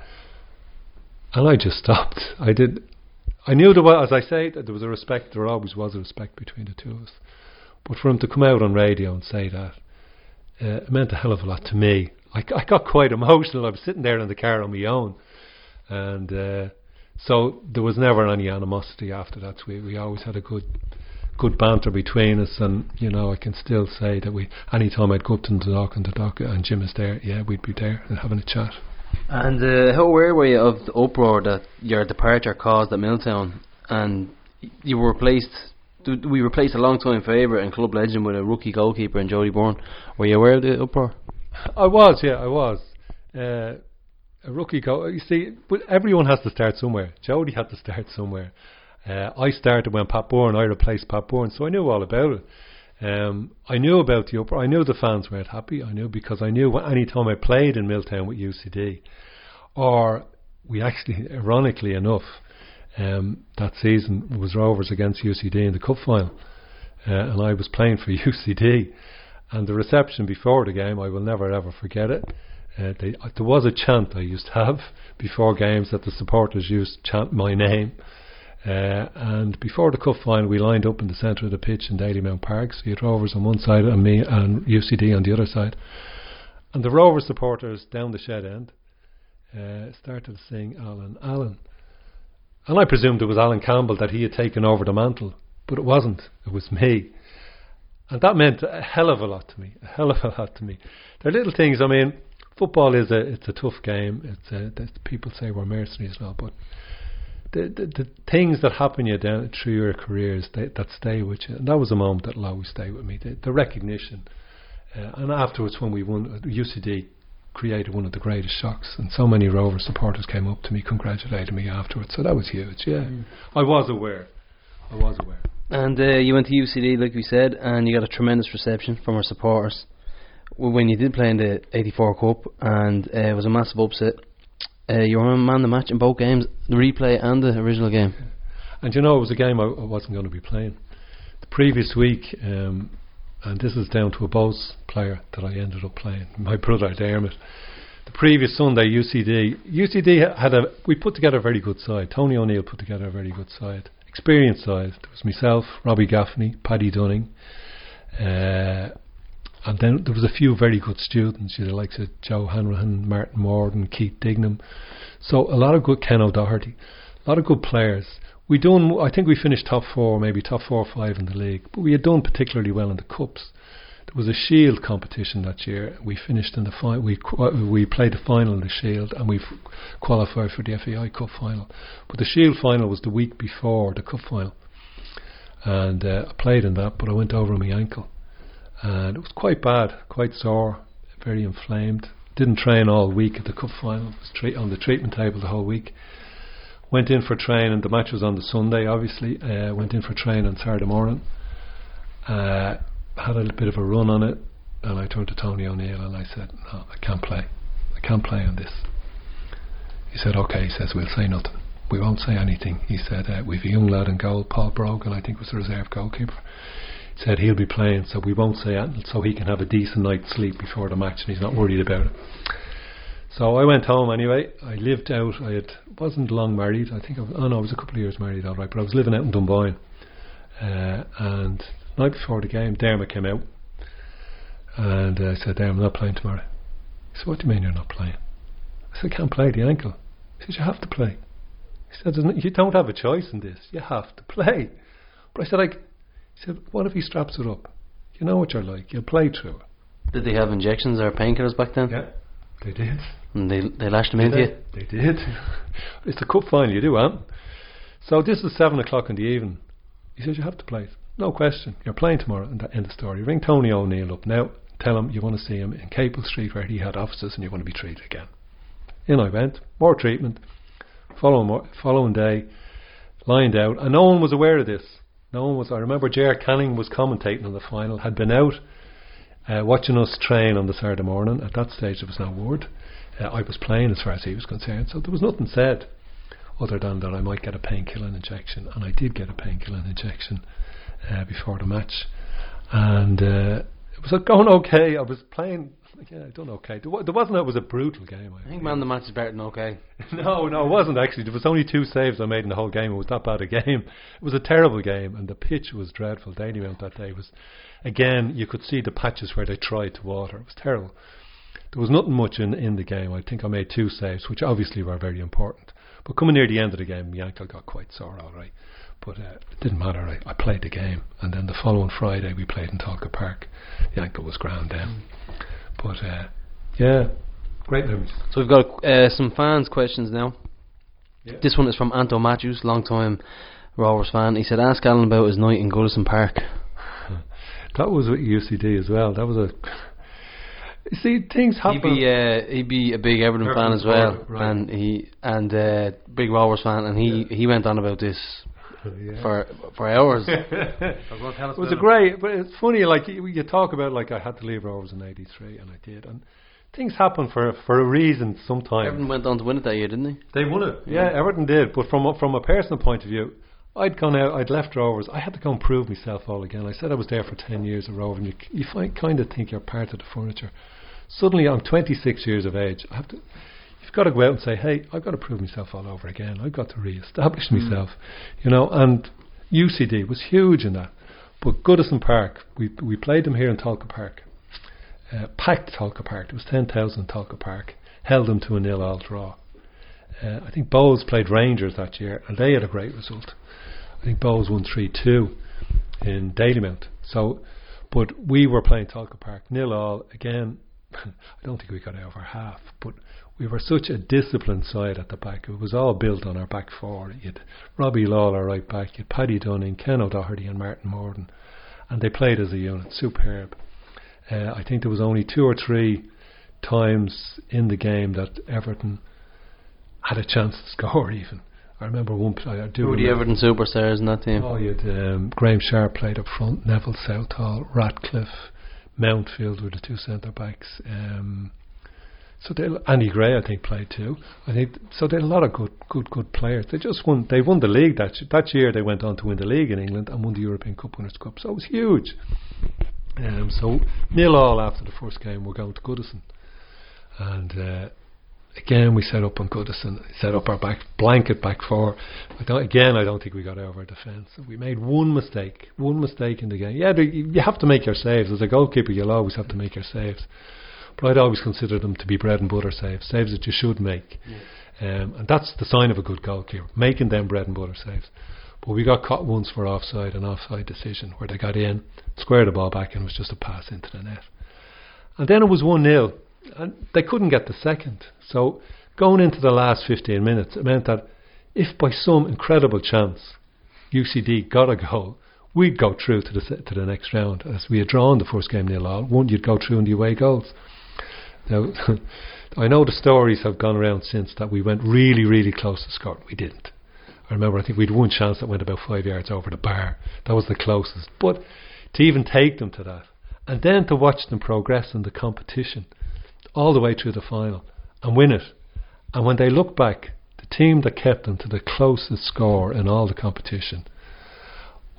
and I just stopped. I did. I knew there was, as I say, that there was a respect. There always was a respect between the two of us. But for him to come out on radio and say that, uh, it meant a hell of a lot to me. I, I got quite emotional. I was sitting there in the car on my own, and uh, so there was never any animosity after that. We we always had a good good banter between us, and you know I can still say that we any time I'd go up to the dock and the dock and Jim is there, yeah, we'd be there and having a chat. And uh, how aware were you of the uproar that your departure caused at Milltown, and you were replaced? We replaced a long-time favourite and club legend with a rookie goalkeeper in Jody Byrne. Were you aware of the uproar? I was, yeah, I was. Uh, a rookie goal. You see, but everyone has to start somewhere. Jody had to start somewhere. Uh, I started when Pat Byrne. I replaced Pat Byrne, so I knew all about it. Um, I knew about the uproar. I knew the fans weren't happy. I knew because I knew any time I played in Milltown with UCD, or we actually, ironically enough, um, that season was Rovers against UCD in the cup final, uh, and I was playing for [laughs] UCD. And the reception before the game, I will never ever forget it. Uh, they, uh, there was a chant I used to have [laughs] before games that the supporters used to chant my name. Uh, and before the cup final, we lined up in the centre of the pitch in Dalymount Park. So you had Rovers on one side and me and UCD on the other side. And the Rovers supporters down the shed end uh, started to sing Alan, Alan. And I presumed it was Alan Campbell that he had taken over the mantle, but it wasn't. It was me. And that meant a hell of a lot to me. A hell of a [laughs] lot to me. There are little things. I mean, football is a it's a tough game. It's a, that people say we're mercenaries now, but the, the the things that happen you down through your careers they, that stay with you, and that was a moment that'll always stay with me. The, the recognition, uh, and afterwards when we won, UCD created one of the greatest shocks, and so many Rover supporters came up to me, congratulating me afterwards. So that was huge. Yeah, I was aware. I was aware. And uh, you went to UCD, like we said, and you got a tremendous reception from our supporters when you did play in the '84 Cup, and uh, it was a massive upset. Uh, you were man of the match in both games, the replay and the original game. And you know, it was a game I, I wasn't going to be playing. The previous week, um, and this is down to a Bohs player that I ended up playing, [laughs] my brother Dermot. The previous Sunday, UCD, UCD had a, we put together a very good side. Tony O'Neill put together a very good side, experienced side. There was myself, Robbie Gaffney, Paddy Dunning, uh, and then there was a few very good students, you know, like uh, Joe Hanrahan, Martin Morden, Keith Dignam. So a lot of good Ken O'Doherty, a lot of good players. We done. I think we finished top four, maybe top four or five in the league, but we had done particularly well in the cups. There was a Shield competition that year. We finished in the final. We qu- we played the final in the Shield, and we qualified for the FAI Cup final. But the Shield final was the week before the Cup final. and uh, I played in that, but I went over my ankle, and it was quite bad, quite sore, very inflamed. Didn't train all week at the cup final. Was on the treatment table the whole week. Went in for training. And the match was on the Sunday, obviously. Uh, went in for training on Saturday morning. Uh, had a bit of a run on it, and I turned to Tony O'Neill and I said, "No, I can't play. I can't play on this." He said, "Okay." He says, "We'll say nothing. We won't say anything." He said, uh, "We've a young lad in goal, Paul Brogan, I think was the reserve goalkeeper." He said he'll be playing, so we won't say anything, so he can have a decent night's sleep before the match, and he's not worried about it. So I went home anyway. I lived out. I had wasn't long married. I think I was, oh no, I was a couple of years married, all right. But I was living out in Dunboyne, uh, and the night before the game, Dermot came out, and uh, I said, "Dermot, I'm not playing tomorrow." He said, "What do you mean you're not playing?" I said, "I can't play the ankle." He said, "You have to play." He said, "You don't have a choice in this. You have to play." But I said, "Like," he said, "What if he straps it up? You know what you're like. You'll play through it." Did they have injections or painkillers back then? Yeah, they did. And they they lashed them into you. [laughs] They did. it's the cup final, you do, huh? So this is seven o'clock in the evening. He says you have to play it. No question. You're playing tomorrow, and end of story. Ring Tony O'Neill up now. Tell him you want to see him in Capel Street where he had offices, and you want to be treated again. In I went. More treatment. Following following day, lined out, and no one was aware of this. No one was. I remember J.R. Canning was commentating on the final. Had been out uh, watching us train on the Saturday morning. At that stage, there was no word. Uh, I was playing as far as he was concerned, so there was nothing said other than that I might get a painkilling injection, and I did get a painkilling injection uh, before the match, and uh, it was going okay. I was playing. Yeah, I done okay. There, wa- there wasn't. It was a brutal game. I think man the match is better than okay. [laughs] no, no, it wasn't actually. There was only two saves I made in the whole game. It was that bad a game. It was a terrible game, and the pitch was dreadful. Dalymount that day was, again, you could see the patches where they tried to water. It was terrible. There was nothing much in, in the game. I think I made two saves, which obviously were very important. But coming near the end of the game, my ankle got quite sore, all right. But uh, it didn't matter. I, I played the game, and then the following Friday we played in Tolka Park. The ankle was ground down. But uh, yeah, great memories. So we've got uh, some fans' questions now. Yeah. This one is from Anto Matthews, long time Rovers fan. He said, "Ask Alan about his night in Goodison Park." That was with UCD as well. That was a. You see, things He'd happen. be uh, he'd be a big Everton fan as well, right. and he and uh, big Rovers fan, and he he went on about this [laughs] Yeah. for for hours. [laughs] it was a great, but it's funny. Like you, you talk about, like I had to leave Rovers in '83, and I did, and things happen for for a reason. Sometimes Everton went on to win it that year, didn't they? They won it. Yeah, Everton did. But from a, from a personal point of view, I'd gone out. I'd left Rovers. I had to go and prove myself all again. I said I was there for ten years at Rovers. And you you find, kind of think you're part of the furniture. Suddenly, I'm 26 years of age. I have to. You've got to go out and say, "Hey, I've got to prove myself all over again. I've got to re-establish myself." You know, and UCD was huge in that. But Goodison Park, we we played them here in Tolka Park. Uh, packed Tolka Park. It was 10,000 in Tolka Park. Held them to a nil-all draw. Uh, I think Bohs played Rangers that year, and they had a great result. I think Bohs won 3 2 in Dalymount. So, but we were playing Tolka Park, nil all. Again, [laughs] I don't think we got over half, but we were such a disciplined side at the back. It was all built on our back four. You had Robbie Lawlor right back, you had Paddy Dunning, Ken O'Doherty, and Martin Morden. And they played as a unit, superb. Uh, I think there was only two or three times in the game that Everton had a chance to [laughs] score. Even I remember one. play- I do Who were the Everton superstars in that team? Oh, you had um, Graeme Sharp played up front, Neville Southall, Ratcliffe, Mountfield were the two centre backs. Um, so they, Andy Gray, I think, played too. I think so. They had a lot of good, good, good players. They just won. They won the league that that year. They went on to win the league in England and won the European Cup Winners' Cup. So it was huge. Um, so nil all after the first game. We're going to Goodison, and uh, again we set up on Goodison. Set up our back blanket back four. I don't, again, I don't think we got over defence. We made one mistake, one mistake in the game. Yeah, you have to make your saves as a goalkeeper. You'll always have to make your saves. But I'd always consider them to be bread and butter saves, saves that you should make. Um, and that's the sign of a good goalkeeper, making them bread and butter saves. But we got caught once for offside, an offside decision, where they got in, squared the ball back, and it was just a pass into the net. And then it was 1 0, and they couldn't get the second. So going into the last 15 minutes, it meant that if by some incredible chance UCD got a goal, we'd go through to the to the next round. As we had drawn the first game nil all, one you'd go through in the away goals. Now, [laughs] I know the stories have gone around since that we went really, really close to scoring. We didn't. I remember I think we'd one chance that went about five yards over the bar. That was the closest. But to even take them to that, and then to watch them progress in the competition all the way through the final and win it. And when they look back, the team that kept them to the closest score in all the competition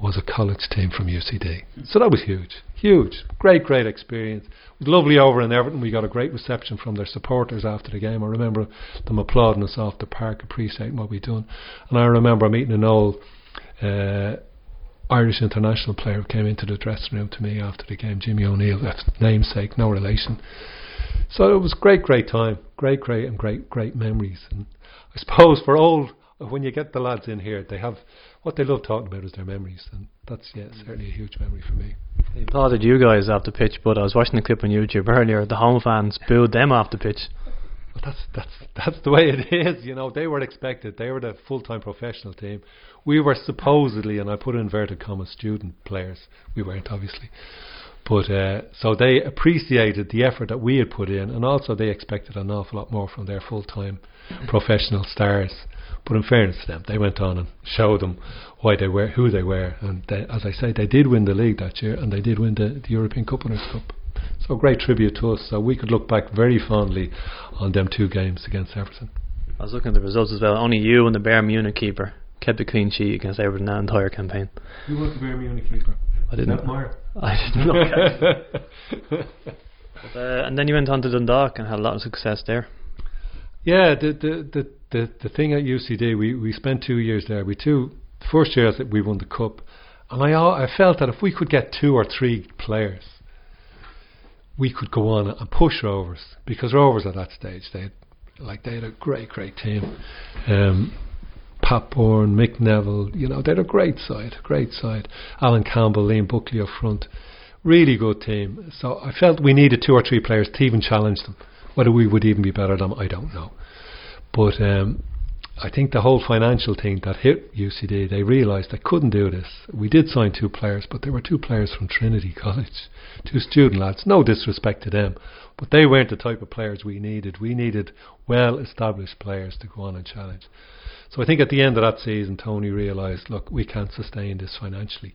was a college team from UCD. So that was huge. Huge. Great, great experience. It was lovely over in Everton. We got a great reception from their supporters after the game. I remember them applauding us off the park, appreciating what we'd done. And I remember meeting an old uh, Irish international player who came into the dressing room to me after the game, Jimmy O'Neill, that's namesake, no relation. So it was great, great time, great, great, and great, great memories. And I suppose for old, when you get the lads in here, they have what they love talking about is their memories, and that's yeah, certainly a huge memory for me. They applauded you guys off the pitch, but I was watching the clip on YouTube earlier. The home fans booed them off the pitch. But that's that's that's the way it is. You know, they were expected. They were the full-time professional team. We were supposedly, and I put in inverted commas, student players. We weren't obviously, but uh, so they appreciated the effort that we had put in, and also they expected an awful lot more from their full-time professional stars. But in fairness to them, they went on and showed them why they were, who they were, and they, as I say, they did win the league that year, and they did win the, the European Cup Winners' Cup. So great tribute to us. So we could look back very fondly on them two games against Everton. I was looking at the results as well. Only you and the Bayern Munich keeper kept a clean sheet against Everton that entire campaign. Who was the Bayern Munich keeper? I didn't. Sepp Maier. I didn't look at it. But, uh, and then you went on to Dundalk and had a lot of success there. Yeah, the the the the, the thing at UCD, we, we spent two years there. We two the first year that we won the cup, and I I felt that if we could get two or three players, we could go on and push Rovers because Rovers at that stage they had, like they had a great great team. Um, Pat Byrne, Mick Neville, you know, they're a great side, great side. Alan Campbell, Liam Buckley up front, really good team. So I felt we needed two or three players to even challenge them. Whether we would even be better than them, I don't know. But um, I think the whole financial thing that hit UCD, they realised they couldn't do this. We did sign two players, but they were two players from Trinity [laughs] College, two student lads. No disrespect to them, but they weren't the type of players we needed. We needed well established players to go on and challenge. So I think at the end of that season, Tony realised, look, we can't sustain this financially.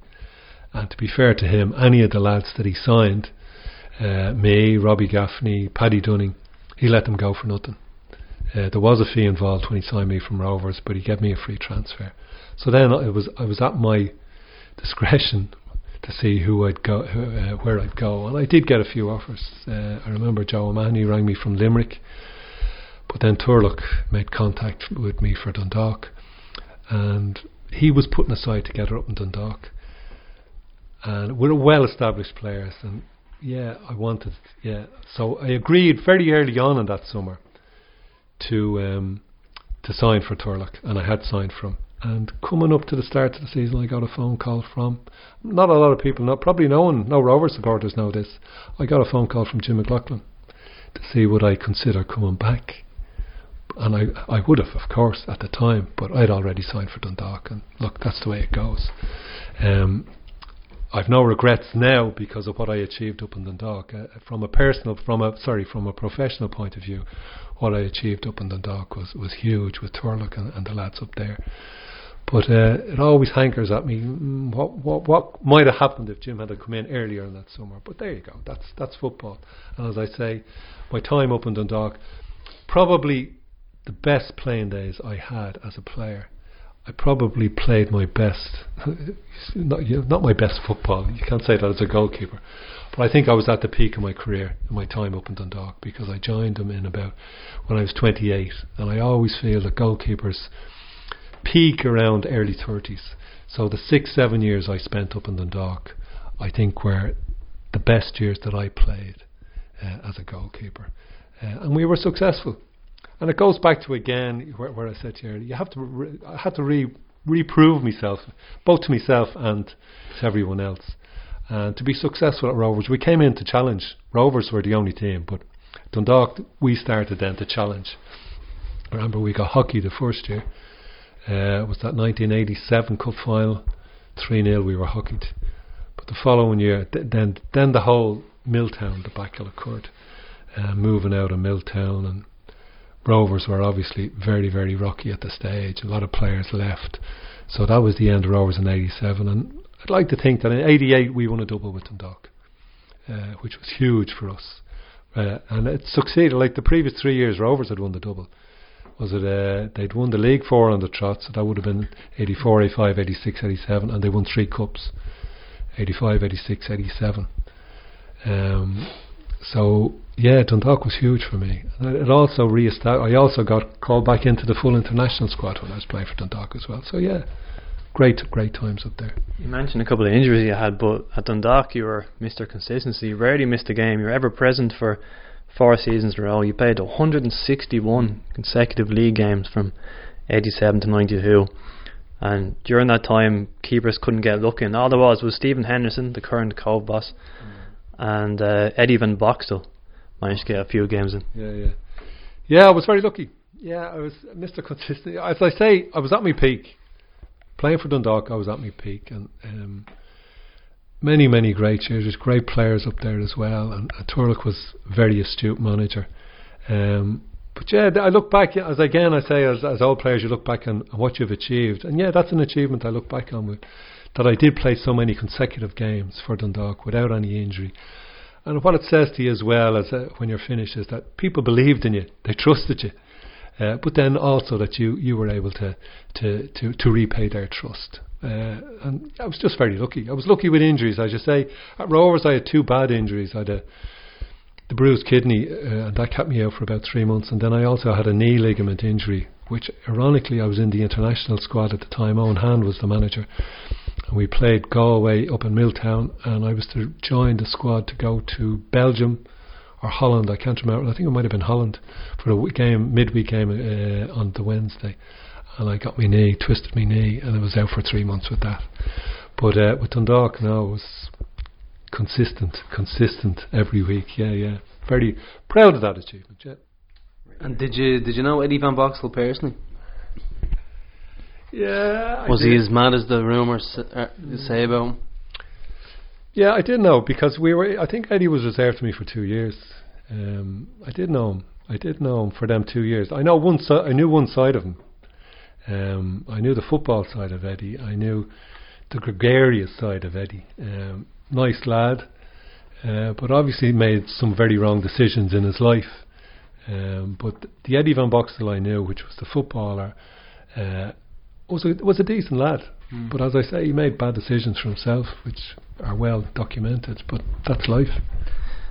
And to be fair to him, any of the lads that he signed, uh, me, Robbie Gaffney, Paddy Dunning, he let them go for nothing. Uh, there was a fee involved when he signed me from Rovers, but he gave me a free transfer. So then it was I was at my discretion to see who I'd go, who, uh, where I'd go, and I did get a few offers. Uh, I remember Joe O'Mahony rang me from Limerick, but then Turlough made contact with me for Dundalk, and he was putting aside to get her up in Dundalk, and we're well-established players, and yeah, I wanted, yeah, so I agreed very early on in that summer to um, to sign for Turlough, and I had signed for him. And coming up to the start of the season, I got a phone call from not a lot of people, not probably no one, no Rover supporters know this. I got a phone call from Jim McLaughlin to see would I consider coming back, and I I would have, of course, at the time, but I'd already signed for Dundalk, and look, that's the way it goes. Um, I've no regrets now because of what I achieved up in Dundalk. Uh, from a personal, from a sorry, from a professional point of view, what I achieved up in Dundalk was, was huge with Turlough and, and the lads up there. But uh, it always hankers at me. Mm, what what what might have happened if Jim had come in earlier in that summer? But there you go. That's that's football. And as I say, my time up in Dundalk, probably the best playing days I had as a player. I probably played my best, [laughs] not, not my best football. You can't say that as a goalkeeper, but I think I was at the peak of my career in my time up in Dundalk because I joined them in about when I was 28, and I always feel that goalkeepers peak around early 30s. So the six, seven years I spent up in Dundalk, I think were the best years that I played uh, as a goalkeeper, uh, and we were successful. And it goes back to again where, where I said to you earlier, you have to re- I had to re reprove myself, both to myself and to everyone else. And to be successful at Rovers, we came in to challenge. Rovers were the only team, but Dundalk, we started then to challenge. I remember we got hockey the first year. Uh, it was that 1987 cup final. three 0 we were hooked. But the following year, th- then then the whole Milltown debacle occurred, uh, moving out of Milltown and Rovers were obviously very very rocky at the stage. A lot of players left, so that was the end of Rovers in '87. And I'd like to think that in '88 we won a double with Dundalk, uh, which was huge for us. Uh, and it succeeded. Like the previous three years, Rovers had won the double. Was it? Uh, they'd won the league four on the trot, so that would have been 84, 85, 86, 87, and they won three cups 85, 86, 87. Um, so yeah, Dundalk was huge for me. It also re-established. I also got called back into the full international squad when I was playing for Dundalk as well. So yeah, great, great times up there. You mentioned a couple of injuries you had, but at Dundalk you were Mr. Consistency. You rarely missed a game. You were ever present for four seasons in a row. You played 161 consecutive league games from 87 to 92. And during that time, keepers couldn't get lucky. And all there was was Stephen Henderson, the current Cobh boss, and uh, Eddie Van Boxtel managed to get a few games in. Yeah, yeah, yeah. I was very lucky. Yeah, I was Mr. Consistent. As I say, I was at my peak. Playing for Dundalk, I was at my peak, and um, many, many great years. Great players up there as well, and uh, Turlough was very astute manager. Um, but yeah, I look back as again I say as as old players, you look back on, on what you've achieved, and yeah, that's an achievement I look back on with that I did play so many consecutive games for Dundalk without any injury. And what it says to you as well as uh, when you're finished is that people believed in you, they trusted you, uh, but then also that you, you were able to, to, to, to repay their trust. Uh, and I was just very lucky. I was lucky with injuries, as you say. At Rovers, I had two bad injuries. I had a, the bruised kidney, uh, and that kept me out for about three months. And then I also had a knee ligament injury, which ironically I was in the international squad at the time. Eoin Hand was the manager. And we played Galway up in Milltown, and I was to join the squad to go to Belgium or Holland. I can't remember. I think it might have been Holland for a game, midweek game uh, on the Wednesday. And I got my knee, twisted my knee, and I was out for three months with that. But uh, with Dundalk, no, it was consistent, consistent every week. Yeah, yeah. Very proud of that achievement. Yeah. And did you did you know Eddie Van Boxtel personally? Yeah. I Was he as mad as the rumours uh, say about him? Yeah, I did know because we were. I think Eddie was reserved to me for two years. Um, I did know him. I did know him for them two years. I know one. Si- I knew one side of him. Um, I knew the football side of Eddie. I knew the gregarious side of Eddie. Um, nice lad, uh, but obviously made some very wrong decisions in his life. Um, but the Eddie Van Boxtel I knew, which was the footballer, uh, was a, was a decent lad. But as I say, he made bad decisions for himself, which are well documented. But that's life.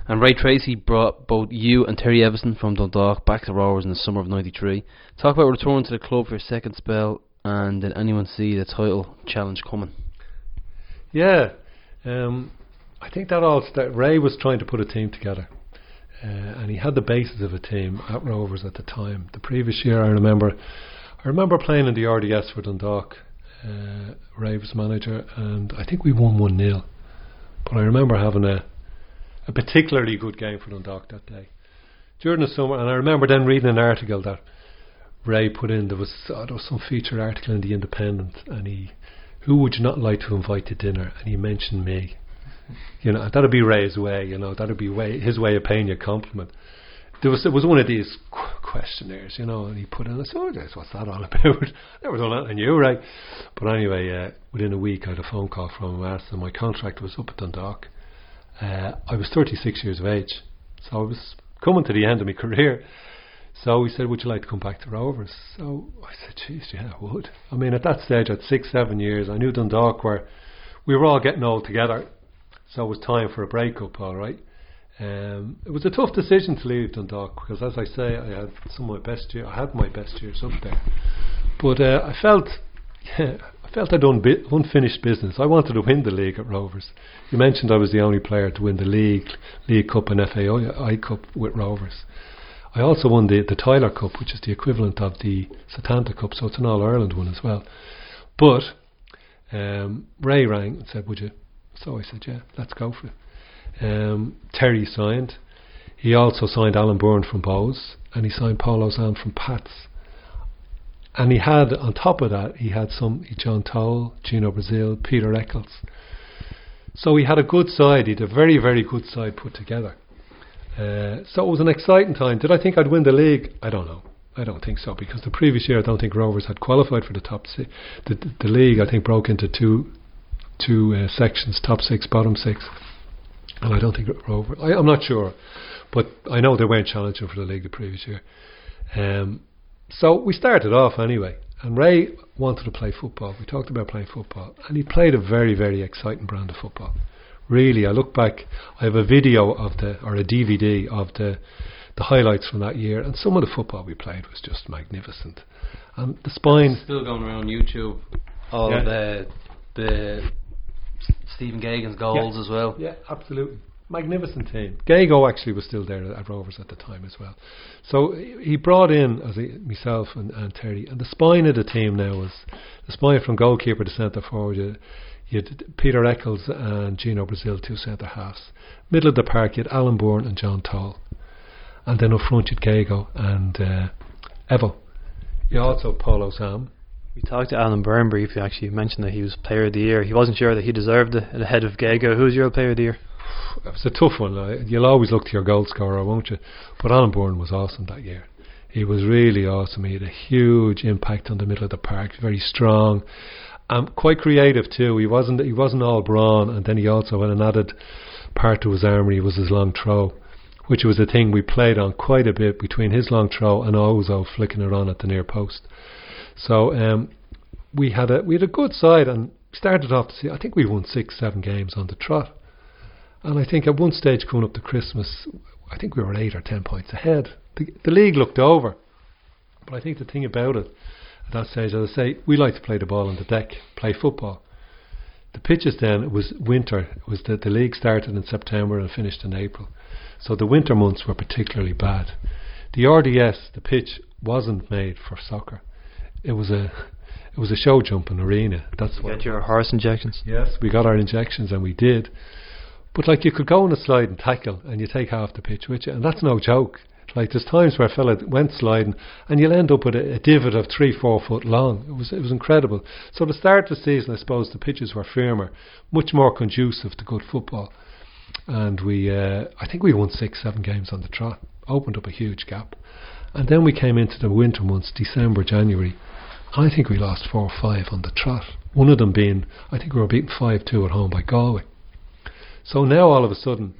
And Ray Treacy brought both you and Terry Eviston from Dundalk back to Rovers in the summer of '93. Talk about returning to the club for your second spell, and did anyone see the title challenge coming? Yeah, um, I think that all sta Ray was trying to put a team together, uh, and he had the basis of a team at Rovers at the time. The previous year, I remember, I remember playing in the RDS for Dundalk. Uh, Ray was manager, and I think we won one 0 But I remember having a a particularly good game for Dundalk that day during the summer. And I remember then reading an article that Ray put in. There was uh, there was some feature article in the Independent, and he who would you not like to invite to dinner? And he mentioned me. You know, that'd be Ray's way. You know, that'd be way his way of paying you a compliment. There was it was one of these questionnaires, you know, and he put in. I said, "Oh, yes, what's that all about?" Never [laughs] done that, I knew, right? But anyway, uh, within a week, I had a phone call from him asking my contract was up at Dundalk. Uh, I was 36 years of age, so I was coming to the end of my [laughs] career. So he said, "Would you like to come back to Rovers?" So I said, "Jeez, yeah, I would." I mean, at that stage, at six, seven years, I knew Dundalk were we were all getting old together, so it was time for a breakup. All right. Um, it was a tough decision to leave Dundalk because, as I say, I had some of my best years. I had my best years up there, but uh, I felt, [laughs] I felt I'd done bi- unfinished business. I wanted to win the league at Rovers. You mentioned I was the only player to win the league, League Cup and FAI Cup with Rovers. I also won the, the Tyler Cup, which is the equivalent of the Setanta Cup, so it's an All Ireland one as well. But um, Ray rang and said, "Would you?" So I said, "Yeah, let's go for it." Um, Terry signed. He also signed Alan Byrne from Bohs, and he signed Paul Osam from Pats. and he had on top of that he had some John Toal, Gino Brazil, Peter Eccles. So he had a good side. He had a very very good side put together. Uh, so it was an exciting time. Did I think I'd win the league? I don't know. I don't think so because the previous year I don't think Rovers had qualified for the top six. The, the, the league I think broke into two two uh, sections: top six, bottom six. And I don't think Rovers. I, I'm not sure, but I know they weren't challenging for the league the previous year. Um, so we started off anyway, and Ray wanted to play football. We talked about playing football, and he played a very, very exciting brand of football. Really, I look back. I have a video of the or a DVD of the the highlights from that year, and some of the football we played was just magnificent. And the spine, Still going around YouTube. All Yeah. the the Stephen Geoghegan's goals as well. yeah, absolutely magnificent team. Gago actually was still there at Rovers at the time as well. So he brought in as he, myself and, and Terry, and the spine of the team now was the spine from goalkeeper to centre forward. You, you had Peter Eccles and Gino Brazil, two centre halves. Middle of the park, you had Alan Byrne and John Toal. And then up front, you had Gago and uh, Evo. You also Paul Osam. We talked to Alan Byrne briefly. Actually, mentioned that he was Player of the Year. He wasn't sure that he deserved it ahead of Gago. Who's your Player of the Year? It was a tough one. You'll always look to your goal scorer, won't you? But Alan Byrne was awesome that year. He was really awesome. He had a huge impact on the middle of the park. Very strong, um, quite creative too. He wasn't he wasn't all brawn, and then he also had an added part to his armory was his long throw, which was a thing we played on quite a bit between his long throw and Ozo flicking it on at the near post. So um, we had a we had a good side and started off to see. I think we won six seven games on the trot. And I think at one stage coming up to Christmas, I think we were eight or ten points ahead. The, the league looked over. But I think the thing about it at that stage, as I say, we like to play the ball on the deck, play football. The pitches then, it was winter. It was the, the league started in September and finished in April. So the winter months were particularly bad. The RDS, the pitch, wasn't made for soccer. It was a it was a show jumping arena. That's what Get it your horse injections. Yes, we got our injections and we did. But like you could go on a slide and tackle and you take half the pitch with you, and that's no joke. Like there's times where a fella went sliding and you'll end up with a, a divot of three, four foot long. It was it was incredible. So the start of the season, I suppose the pitches were firmer, much more conducive to good football. And we, uh, I think we won six, seven games on the trot, opened up a huge gap. And then we came into the winter months, December, January. I think we lost four or five on the trot. One of them being, I think we were beaten 5 2 at home by Galway. So now all of a sudden,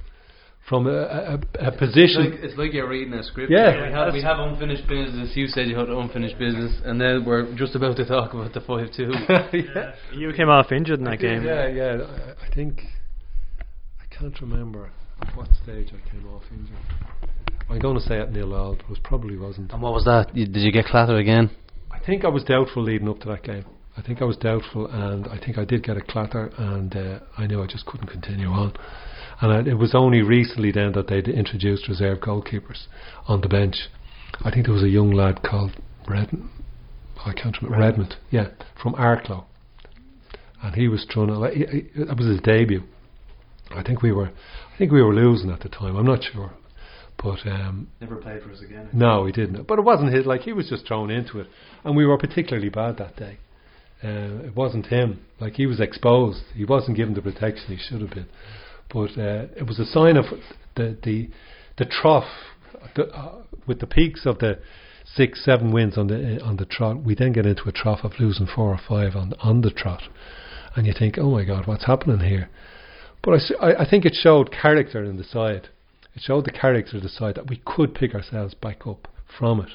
from a, a, a It's position. like, it's like you're reading a script. Yeah. we have we have unfinished business. You said you had unfinished business, and then we're just about to talk about the five two. [laughs] yeah, You came off injured in I that did, game. yeah, yeah. I, I think I can't remember at what stage I came off injured. I'm going to say at nil all, but it was probably wasn't. And what was that? You, did you get clattered again? I think I was doubtful leading up to that game. I think I was doubtful, and I think I did get a clatter, and uh, I knew I just couldn't continue on. And I, it was only recently then that they'd introduced reserve goalkeepers on the bench. I think there was a young lad called Redmond. I can't remember Redmond. Yeah, from Arklow, and he was trying to. Like, he- he- that was his debut. I think we were, I think we were losing at the time. I'm not sure, but um, Never played for us again. no, he didn't. But it wasn't his. Like he was just thrown into it, and we were particularly bad that day. Uh, it wasn't him. Like he was exposed. He wasn't given the protection he should have been. But uh, it was a sign of the the the trough the, uh, with the peaks of the six, seven wins on the on the trot. We then get into a trough of losing four or five on on the trot, and you think, oh my God, what's happening here? But I I think it showed character in the side. It showed the character of the side that we could pick ourselves back up from it.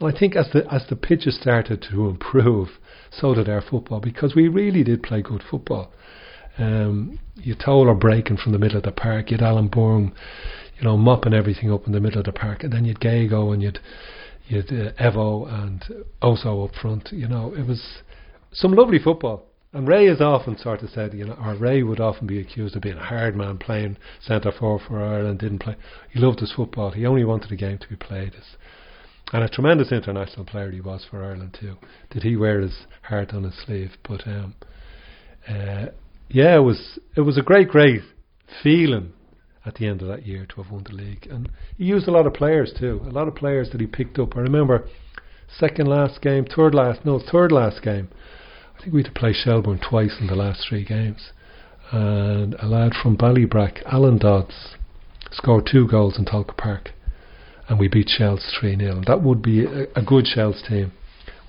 And I think as the as the pitches started to improve, so did our football because we really did play good football. Um, you Toller breaking from the middle of the park, you'd Alan Byrne, you know, mopping everything up in the middle of the park, and then you'd Gago and you'd you'd uh, Evo and Oso up front. You know, it was some lovely football. And Ray has often sort of said, you know, or Ray would often be accused of being a hard man playing centre forward for Ireland, didn't play. He loved his football. He only wanted the game to be played. And a tremendous international player he was for Ireland too. Did he wear his heart on his sleeve? But um, uh, yeah, it was it was a great, great feeling at the end of that year to have won the league. And he used a lot of players too. A lot of players that he picked up. I remember second last game, third last, no, third last game. I think we had to play Shelbourne twice in the last three games. And a lad from Ballybrack, Alan Dodds, scored two goals in Tolka Park. And we beat Shells 3 0. That would be a, a good Shells team.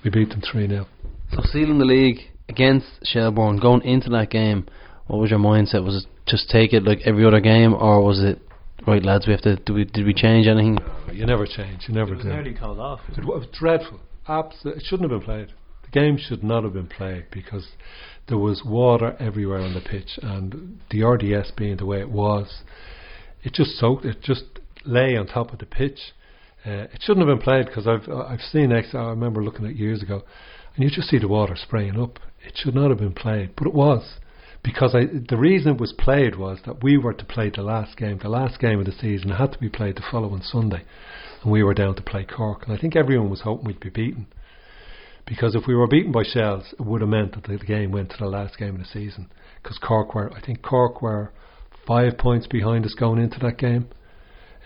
We beat them 3 0. So sealing the league against Shelbourne, going into that game, what was your mindset? Was it just take it like every other game, or was it right, lads? We have to. Do we, did we change anything? You never change. You never change. It was do. nearly called off. It was dreadful. Absolutely, it shouldn't have been played. Game should not have been played because there was water everywhere on the pitch, and the RDS being the way it was, it just soaked. It just lay on top of the pitch. Uh, it shouldn't have been played because I've I've seen ex. I remember looking at years ago, and you just see the water spraying up. It should not have been played, but it was because I, the reason it was played was that we were to play the last game, the last game of the season. Had to be played the following Sunday, and we were down to play Cork. And I think everyone was hoping we'd be beaten, because if we were beaten by Shells, it would have meant that the game went to the last game of the season. Because Cork were, I think Cork were five points behind us going into that game.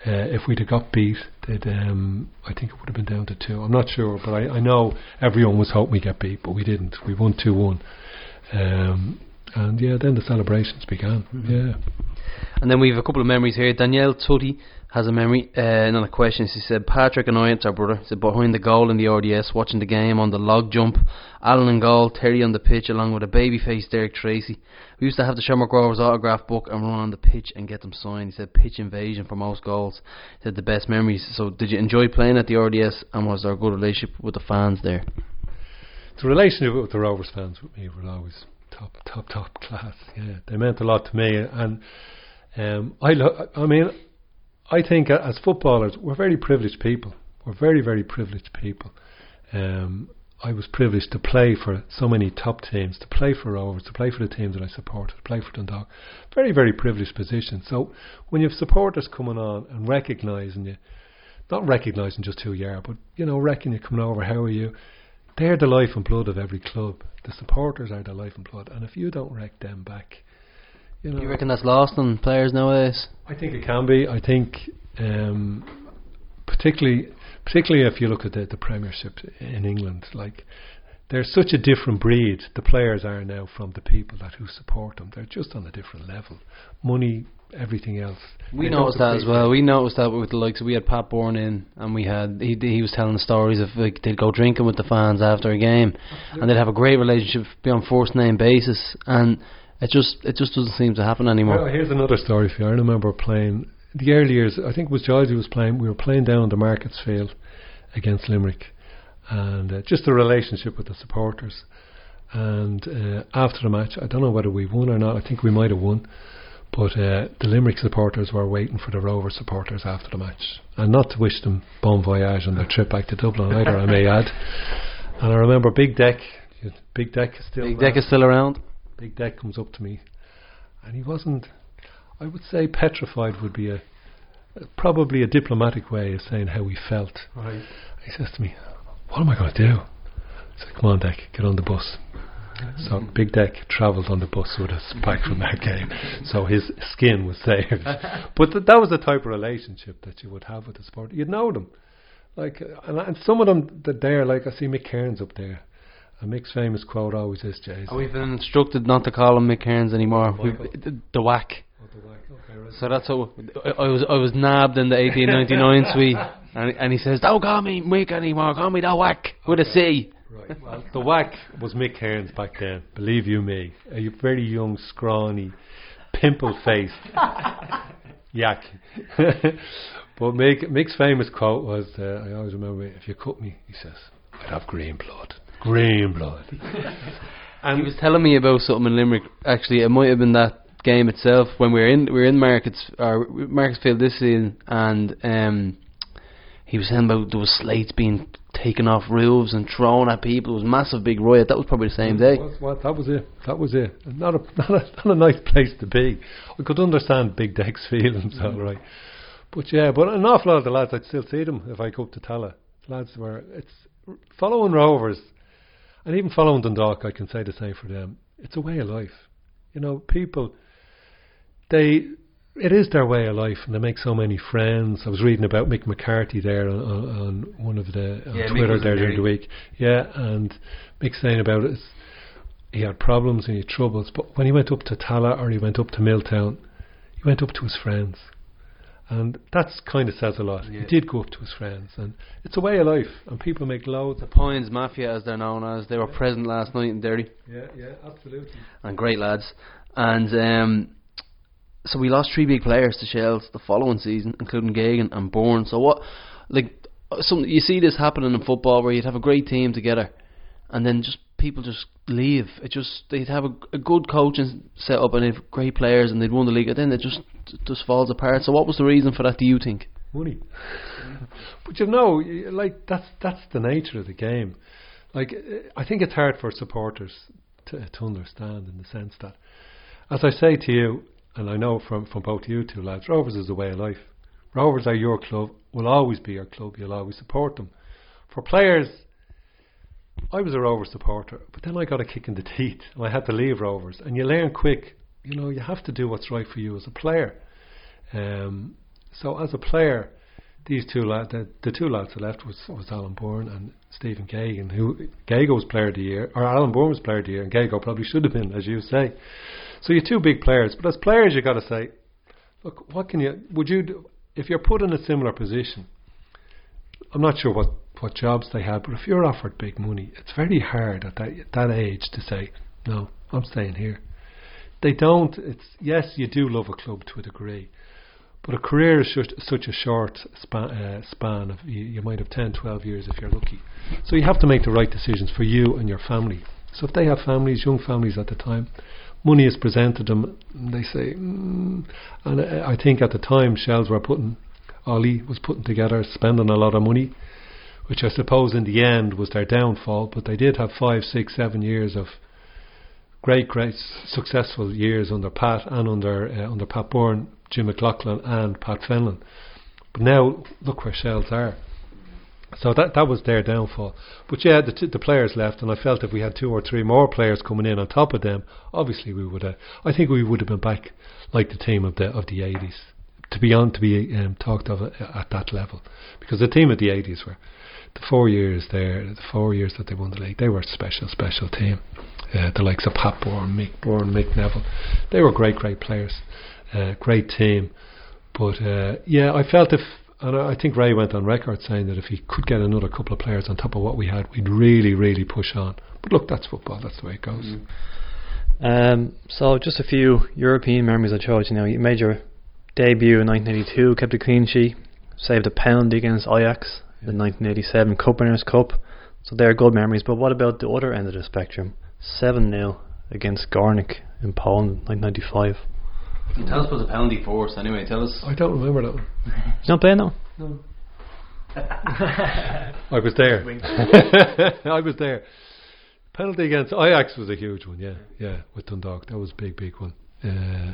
Uh, if we'd have got beat, they'd, um, I think it would have been down to two. I'm not sure, but I, I know everyone was hoping we get beat, but we didn't. We won two one. Um, and yeah, then the celebrations began. Yeah. And then we have a couple of memories here. Danielle Tutty has a memory, uh, another question. She said, Patrick Annoyance, our brother, said, behind the goal in the RDS, watching the game on the log jump, Alan in goal, Terry on the pitch, along with a baby faced Derek Treacy. We used to have the Shamrock Rovers autograph book and run on the pitch and get them signed. He said, pitch invasion for most goals. He said, the best memories. So, did you enjoy playing at the RDS, and was there a good relationship with the fans there? The relationship with the Rovers fans with me were always top, top, top class. Yeah, they meant a lot to me, and um, I, lo- I mean, I think as footballers, we're very privileged people. We're very, very privileged people. Um, I was privileged to play for so many top teams, to play for Rovers, to play for the teams that I supported, to play for Dundalk. Very, very privileged position. So when you have supporters coming on and recognising you, not recognising just who you are, but you know, reckoning you coming over, how are you? They're the life and blood of every club. The supporters are the life and blood, and if you don't wreck them back, you know, You reckon that's lost on players nowadays? I think it can be. I think, um, particularly, particularly if you look at the, the Premiership in England, like they're such a different breed. The players are now from the people that who support them. They're just on a different level. Money, everything else. We They noticed that as well. We noticed that with the likes. We had Pat Byrne in, and we had he he was telling stories of like they'd go drinking with the fans after a game, and they'd have a great relationship, be on first name basis, and it just it just doesn't seem to happen anymore. Well, here's another story for you. I remember playing the early years. I think it was Georgie was playing. We were playing down the Markets Field against Limerick, and uh, just the relationship with the supporters. And uh, after the match, I don't know whether we won or not. I think we might have won, but uh, the Limerick supporters were waiting for the Rover supporters after the match, and not to wish them bon voyage on their [laughs] trip back to Dublin either. I may add. And I remember Big Deck. Big Deck is still Big there. Deck is still around. Big Deck comes up to me, and he wasn't. I would say petrified would be a probably a diplomatic way of saying how he felt. Right. He says to me, "What am I going to do?" I said, "Come on, Deck, get on the bus." So Big Deck travelled on the bus with us back from that game, so his skin was saved. [laughs] but th- that was the type of relationship that you would have with the sport. You'd know them, like, and, and some of them that there, like I see Mick Cairns up there. Mick's famous quote always is, "Jays." And we've been instructed not to call him Mick Cairns anymore. The, the whack. Okay, right. So that's how I, I was. I was nabbed in the 1899 suite, [laughs] and, and he says, "Don't call me Mick anymore. Call me the whack with a C." Right. Well, [laughs] the whack was Mick Cairns back then. Believe you me, a very young, scrawny, pimple-faced [laughs] yak. but Mick, Mick's famous quote was, uh, "I always remember, if you cut me," he says, "I'd have green blood, green blood." [laughs] and He was telling me about something in Limerick. Actually, it might have been that game itself when we were in we were in Markets or Marketsfield this season, and um, he was saying about there was slates being taken off roofs and thrown at people. It was a massive big riot. That was probably the same day. Was, what, that was it. That was it. Not a, [laughs] not a not a nice place to be. I could understand Big Deck's [laughs] feelings, all right. But yeah, but an awful lot of the lads, I'd still see them if I go up to Tallaght. Lads were it's following Rovers, and even following Dundalk. I can say the same for them. It's a way of life. You know, people they it is their way of life, and they make so many friends. I was reading about Mick McCarthy there on, on, on one of the on Yeah, Twitter there during the week. Yeah, and Mick saying about it. He had problems and he had troubles, but when he went up to Tallaght or he went up to Milltown, he went up to his friends, and that's kind of says a lot. Yeah. He did go up to his friends, and it's a way of life, and people make loads of. Pines Mafia, as they're known as, they were present last night in Derry. Yeah, yeah, absolutely. and great lads. And um, so we lost three big players to Shells the following season, including Geoghegan and Byrne. So what, like, some you see this happening in football where you'd have a great team together, and then just people just leave. It just they'd have a, a good coaching set up and they've great players and they'd won the league, and then it just just falls apart. So what was the reason for that? Do you think? money. [laughs] but you know, like that's that's the nature of the game. Like I think it's hard for supporters to to understand in the sense that, as I say to you, and I know from from both you two lads, Rovers is a way of life. Rovers are your club, will always be your club. You'll always support them. For players, I was a Rovers supporter, but then I got a kick in the [laughs] teeth, and I had to leave Rovers. And you learn quick, you know, you have to do what's right for you as a player. Um, so as a player, these two the, the two lads that left was was Alan Byrne and Stephen Geoghegan, who Gago was player of the year, or Alan Byrne was player of the year, and Gago probably should have been, as you say. So you're two big players, but as players, you've got to say, look, what can you? Would you do if you're put in a similar position? I'm not sure what what jobs they had, but if you're offered big money, it's very hard at that that age to say, no, I'm staying here. They don't. It's yes, you do love a club to a degree, but a career is such, such a short span, uh, span of you, you might have 10, 12 years if you're lucky. So you have to make the right decisions for you and your family. So if they have families, young families at the time, money is presented them, they say, mm, and I, I think at the time Shells were putting, Ollie was putting together, spending a lot of money, which I suppose in the end was their downfall. But they did have five, six, seven years of great, great successful years under Pat and under uh, under Pat Byrne, Jim McLaughlin, and Pat Fenlon. But now look where Shells are. So that that was their downfall. But yeah, the t- the players left, and I felt if we had two or three more players coming in on top of them, obviously we would. have I think we would have been back like the team of the of the eighties. To be on to be um, talked of at, at that level, because the team of the eighties were the four years there, the four years that they won the league, they were a special, special team. Uh, the likes of Pat Byrne, Mick Byrne, Mick Neville, they were great, great players, uh, great team. But uh, yeah, I felt if, and I think Ray went on record saying that if he could get another couple of players on top of what we had, we'd really, really push on. But look, that's football. That's the way it goes. Um, so just a few European memories I chose. You know, you made your debut in 1982, kept a clean sheet, saved a penalty against Ajax, the 1987 Cup Winners' Cup. So they're good memories. But what about the other end of the spectrum? 7 0 against Gornik in Poland, 1995. Tell us about the penalty force anyway. Tell us. I don't remember that one. You not playing now? No. [laughs] I was there. [laughs] [laughs] I was there. Penalty against Ajax was a huge one, yeah, yeah, with Dundalk. That was a big, big one. Uh,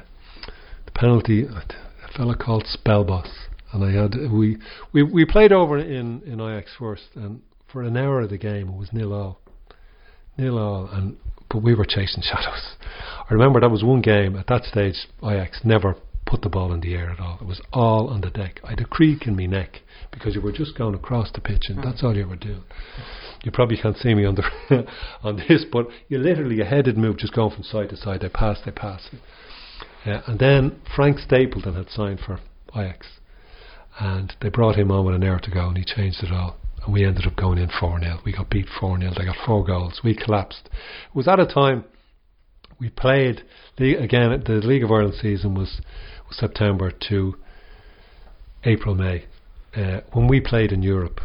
the penalty, uh, a fella called Spellboss, and I had we we we played over in in Ajax first, and for an hour of the game it was nil all, nil all, and but we were chasing [laughs] shadows. I remember that was one game at that stage. Ajax never put the ball in the air at all. It was all on the deck. I had a creak in my neck because you were just going across the pitch, and that's mm. all you were doing. You probably can't see me on the [laughs] on this, but you literally a headed move, just going from side to side. They pass, they pass. And then Frank Stapleton had signed for Ajax, and they brought him on with an hour to go, and he changed it all. And we ended up going in 4 0. We got beat 4 0. They got four goals. We collapsed. It was at a time we played, again, the League of Ireland season was, was September to April, May. Uh, when we played in Europe,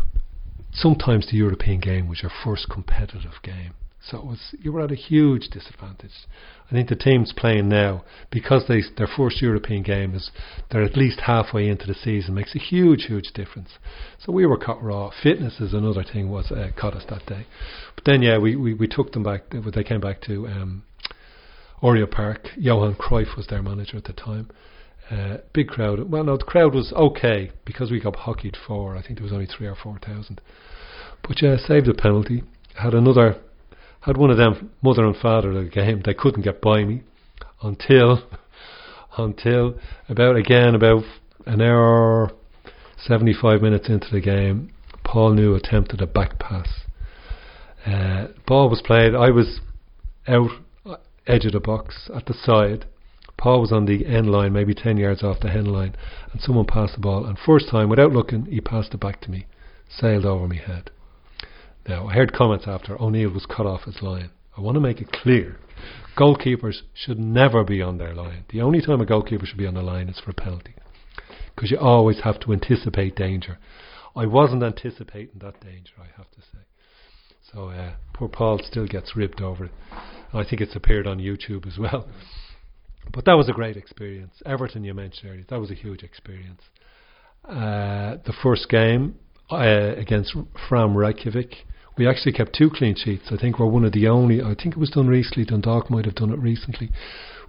sometimes the European game was your first competitive game. So it was you were at a huge disadvantage. I think the teams playing now, because they their first European game is they're at least halfway into the season, makes a huge, huge difference. So we were caught raw. Fitness is another thing was uh, caught us that day. But then yeah, we, we, we took them back. They came back to um, Oriel Park. Johan Cruyff was their manager at the time. Uh, big crowd. Well, no, the crowd was okay because we got hockeyed for. I think there was only three or four thousand. But yeah, saved a penalty. Had another. Had one of them mother and father of the game. They couldn't get by me until [laughs] until about again about an hour, seventy five minutes into the game, Paul Newe attempted a back pass. Uh, ball was played. I was out uh, edge of the box at the side. Paul was on the end line, maybe 10 yards off the end line, and someone passed the ball. And first time, without looking, he passed it back to me, sailed over my head. Now, I heard comments after O'Neill was cut off his line. I want to make it clear goalkeepers should never be on their line. The only time a goalkeeper should be on the line is for a penalty, because you always have to anticipate danger. I wasn't anticipating that danger, I have to say. So uh, poor Paul still gets ripped over it. I think it's appeared on YouTube as well. But that was a great experience. Everton, you mentioned earlier, that was a huge experience. Uh, the first game uh, against Fram Reykjavik, we actually kept two clean sheets. I think we're one of the only. I think it was done recently. Dundalk might have done it recently.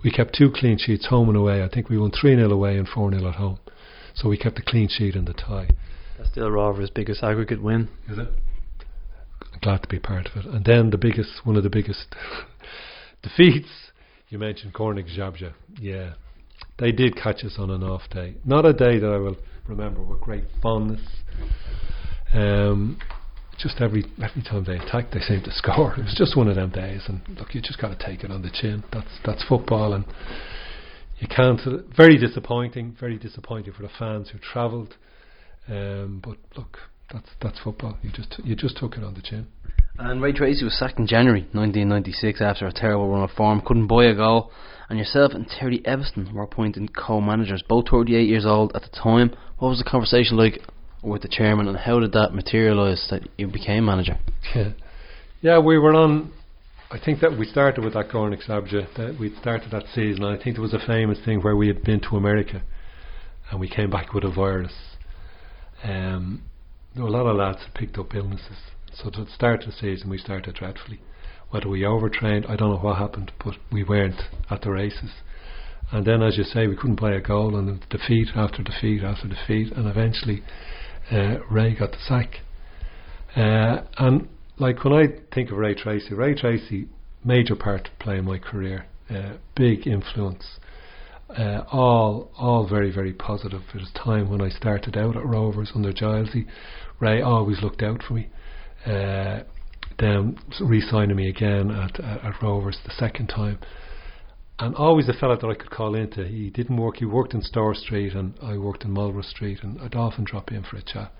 We kept two clean sheets home and away. I think we won 3 0 away and 4 0 at home. So we kept the clean sheet and the tie. That's still Rovers' biggest aggregate win. Is it? glad to be part of it. And then the biggest, one of the biggest [laughs] defeats, you mentioned Gornik Zabrze. Yeah, they did catch us on an off day. Not a day that I will remember with great fondness. Um, just every every time they attacked, they seemed to [laughs] score. It was just one of them days, and look, you just got to take it on the chin. That's that's football, and you can't. Very disappointing. Very disappointing for the fans who travelled. Um, but look, that's that's football. You just you just took it on the chin. And Ray Treacy was sacked in January 1996 after a terrible run of form, couldn't buy a goal, and yourself and Terry Eviston were appointed co-managers, both 38 years old at the time. What was the conversation like with the chairman, and how did that materialise that you became manager? Yeah, yeah, we were on. I think that we started with that Gornik Zabrze, that we started that season. I think there was a famous thing where we had been to America, and we came back with a virus. Um, there were a lot of lads that picked up illnesses. So to start the season, we started dreadfully. Whether we overtrained, I don't know what happened, but we weren't at the races. And then, as you say, we couldn't play a goal, and defeat after defeat after defeat, and eventually uh, Ray got the sack. Uh, and like when I think of Ray Treacy, Ray Treacy, major part to play in my career, uh, big influence. Uh, all all very very positive. It was time when I started out at Rovers under Gilesy. Ray always looked out for me. Uh, then re-signing me again at, at, at Rovers the second time, and always a fella that I could call into. He didn't work. He worked in Store Street, and I worked in Marlborough Street, and I'd often drop in for a chat.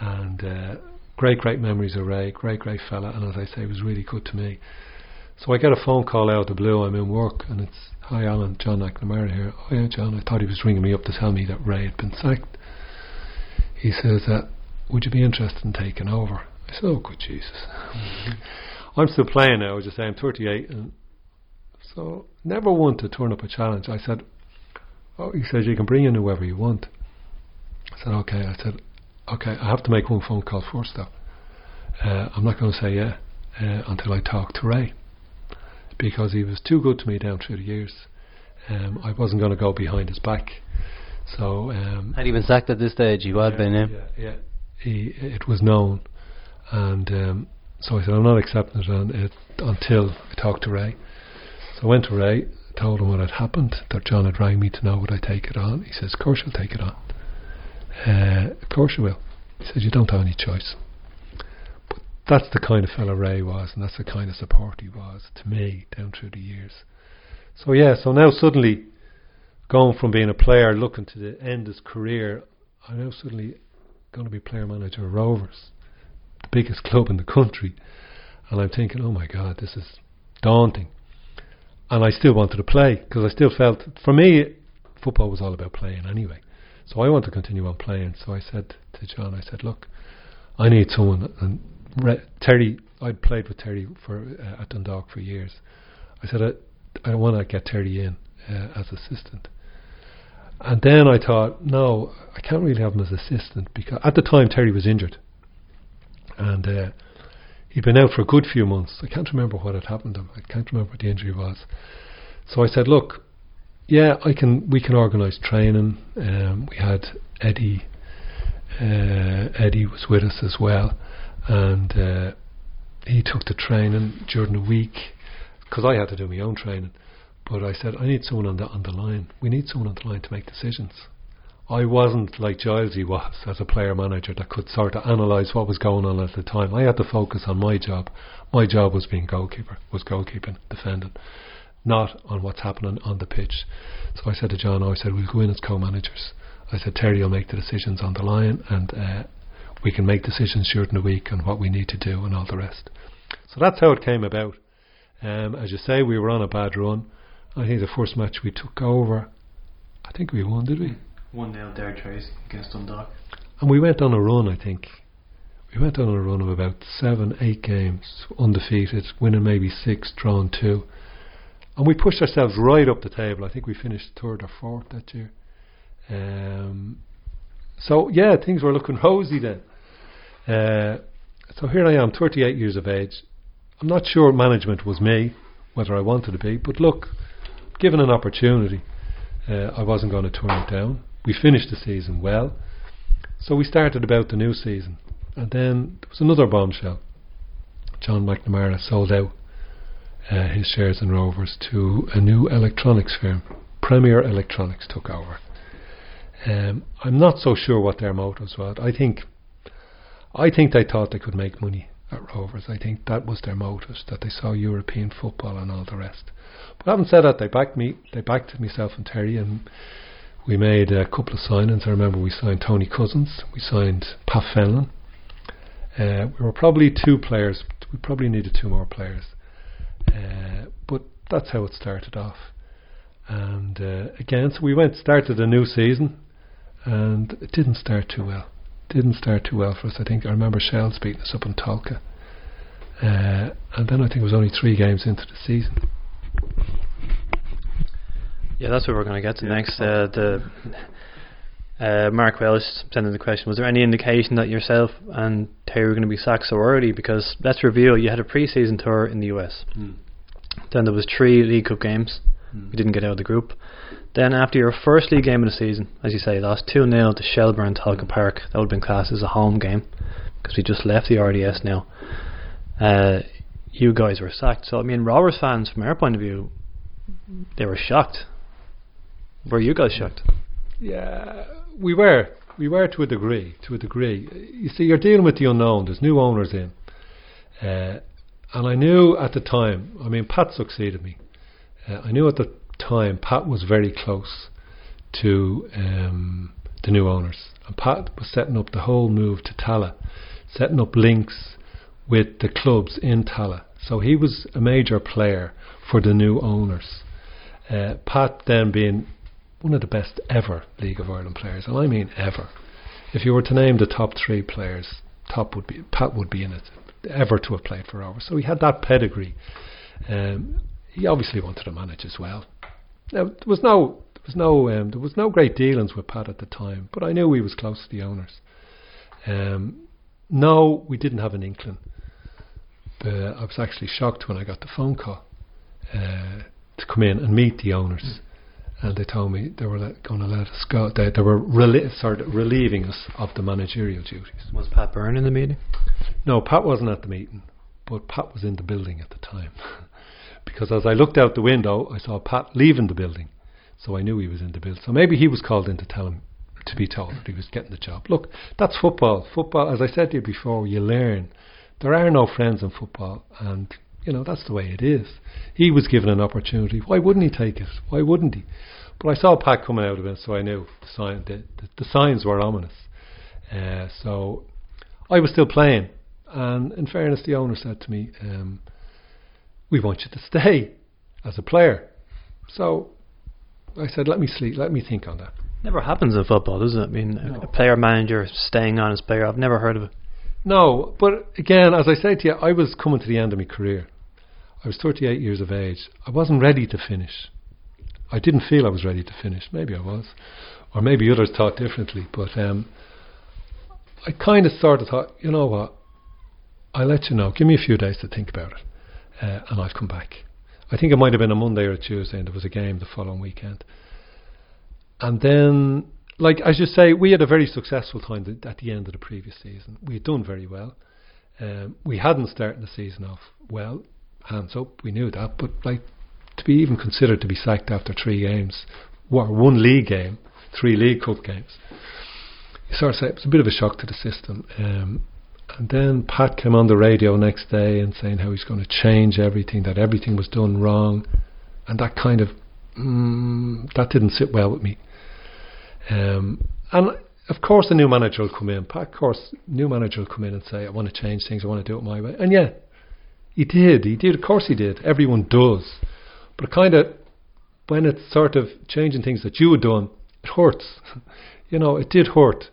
And uh, great, great memories of Ray. Great, great fella, and as I say, was really good to me. So I get a phone call out of the blue. I'm in work, and it's hi Alan, John McNamara here. Oh yeah, John. I thought he was ringing me up to tell me that Ray had been sacked. He says, uh, "Would you be interested in taking over?" I said, "Oh, good Jesus." [laughs] I'm still playing now. As I say, I'm 38, and so never one to turn up a challenge. I said, "Oh," he says, "You can bring in whoever you want." I said, "Okay." I said, "Okay, I have to make one phone call first, though. Uh, I'm not going to say yeah uh, until I talk to Ray." because he was too good to me down through the years. Um, I wasn't going to go behind his back. So um, Had he been sacked at this stage? He had yeah, been, yeah. yeah, yeah. He, it was known, and um, so I said I'm not accepting it, on it until I talk to Ray. I went to Ray, told him what had happened, that John had rang me to know would I take it on. He says, "Of course you'll take it on. Uh, of course you will." He says, "You don't have any choice." But that's the kind of fellow Ray was, and that's the kind of support he was to me down through the years. So yeah, so now suddenly going from being a player looking to the end of his career, I'm now suddenly going to be player manager of Rovers, the biggest [laughs] club in the country, and I'm thinking, oh my God, this is daunting. And I still wanted to play because I still felt, for me, football was all about playing anyway. So I want to continue on playing. So I said to John, I said, look, I need someone. And Re- Terry, I'd played with Terry for uh, at Dundalk for years. I said, I, I want to get Terry in uh, as assistant. And then I thought, no, I can't really have him as assistant because at the time Terry was injured, and uh, he'd been out for a good few months. I can't remember what had happened to him. I can't remember what the injury was. So I said, look, yeah, I can. We can organise training. Um, we had Eddie. Uh, Eddie was with us as well, and uh, he took the training during the week because I had to do my own training. But I said, I need someone on the on the line. We need someone on the line to make decisions. I wasn't like Gilesy was as a player manager that could sort of analyse what was going on at the time. I had to focus on my job. My job was being goalkeeper, was goalkeeping, defending, not on what's happening on the pitch. So I said to John, I said, we'll go in as co-managers. I said, Terry will make the decisions on the line and uh, we can make decisions during the week on what we need to do and all the rest. So that's how it came about. Um, as you say, we were on a bad run. I think the first match we took over, I think we won, did we? 1 0 there, Trace, against Dundalk. And we went on a run, I think. We went on a run of about seven, eight games, undefeated, winning maybe six, drawn two. And we pushed ourselves right up the table. I think we finished third or fourth that year. Um, so, yeah, things were looking rosy then. Uh, so here I am, 38 years of age. I'm not sure management was me, whether I wanted to be, but look, given an opportunity, uh, I wasn't going to turn it down. We finished the season well, so we started about the new season, and then there was another bombshell. John McNamara sold out uh, his shares in Rovers to a new electronics firm. Premier Electronics took over. Um, I'm not so sure what their motives were. I think, I think they thought they could make money at Rovers. I think that was their motives, that they saw European football and all the rest. But having said that, they backed me. They backed myself and Terry, and we made a couple of signings. I remember we signed Tony Cousins. We signed Pat Fenlon. Uh, we were probably two players. We probably needed two more players. Uh, but that's how it started off. And uh, again, so we went started a new season, and it didn't start too well. Didn't start too well for us. I think I remember Shells beating us up in Tolka, uh, and then I think it was only three games into the season. Yeah, that's what we're going to get to next. Uh, the uh, Mark Welsh sending the question: Was there any indication that yourself and Terry were going to be sacked so early? Because let's reveal, you had a pre-season tour in the US. Then there was three League Cup games. We didn't get out of the group. Then after your first league game of the season, as you say, lost two 0 to Shelbourne Tolka Park. That would have been classed as a home game because we just left the RDS now. Uh, you guys were sacked. So I mean, Rovers fans, from our point of view, they were shocked. Were you guys shocked? Yeah, we were. We were to a degree. To a degree. You see, you're dealing with the unknown. There's new owners in. Uh, and I knew at the time, I mean, Pat succeeded me. Uh, I knew at the time Pat was very close to um, the new owners. And Pat was setting up the whole move to Tallaght, setting up links with the clubs in Tallaght. So he was a major player for the new owners. Uh, Pat then being one of the best ever League of Ireland players, and I mean ever. If you were to name the top three players, top would be Pat would be in it ever to have played for Rovers. So he had that pedigree. Um, he obviously wanted to manage as well. Now there was no there was no um, there was no great dealings with Pat at the time, but I knew he was close to the owners. Um, no, we didn't have an inkling. But I was actually shocked when I got the phone call uh, to come in and meet the owners. And they told me they were going to let us go. They, they were sort of relieving us of the managerial duties. Was Pat Byrne in the meeting? No, Pat wasn't at the meeting, but Pat was in the building at the time. [laughs] because as I looked out the window, I saw Pat leaving the building. So I knew he was in the building. So maybe he was called in to tell him, to be told that he was getting the job. Look, that's football. Football, as I said to you before, you learn. There are no friends in football, and, you know, that's the way it is. He was given an opportunity. Why wouldn't he take it? Why wouldn't he? But I saw Pat coming out of it, so I knew the, sign, the, the, the signs were ominous. Uh, so I was still playing. And in fairness, the owner said to me, um, "We want you to stay as a player." So I said, "Let me sleep. Let me think on that." Never happens in football, does it? I mean, a- No. a player manager staying on as player. I've never heard of it. No, but again, as I say to you, I was coming to the end of my career. I was 38 years of age. I wasn't ready to finish. I didn't feel I was ready to finish. Maybe I was, or maybe others thought differently. But um, I kind of sort of thought, you know what? I'll let you know. Give me a few days to think about it, uh, and I'll come back. I think it might have been a Monday or a Tuesday, and there was a game the following weekend. And then, like as you say, we had a very successful time th- at the end of the previous season. We had done very well. Um, we hadn't started the season off well, hands up. We knew that, but like to be even considered to be sacked after three games, or one league game, three league cup games. You sort of say it was a bit of a shock to the system. Um, and then Pat came on the radio next day and saying how he's going to change everything, that everything was done wrong, and that kind of mm, that didn't sit well with me. Um, and of course, the new manager will come in. Pat, of course, new manager will come in and say, "I want to change things. I want to do it my way." And yeah, he did. He did. Of course, he did. Everyone does. But kind of when it's sort of changing things that you had done, it hurts. [laughs] you know, it did hurt.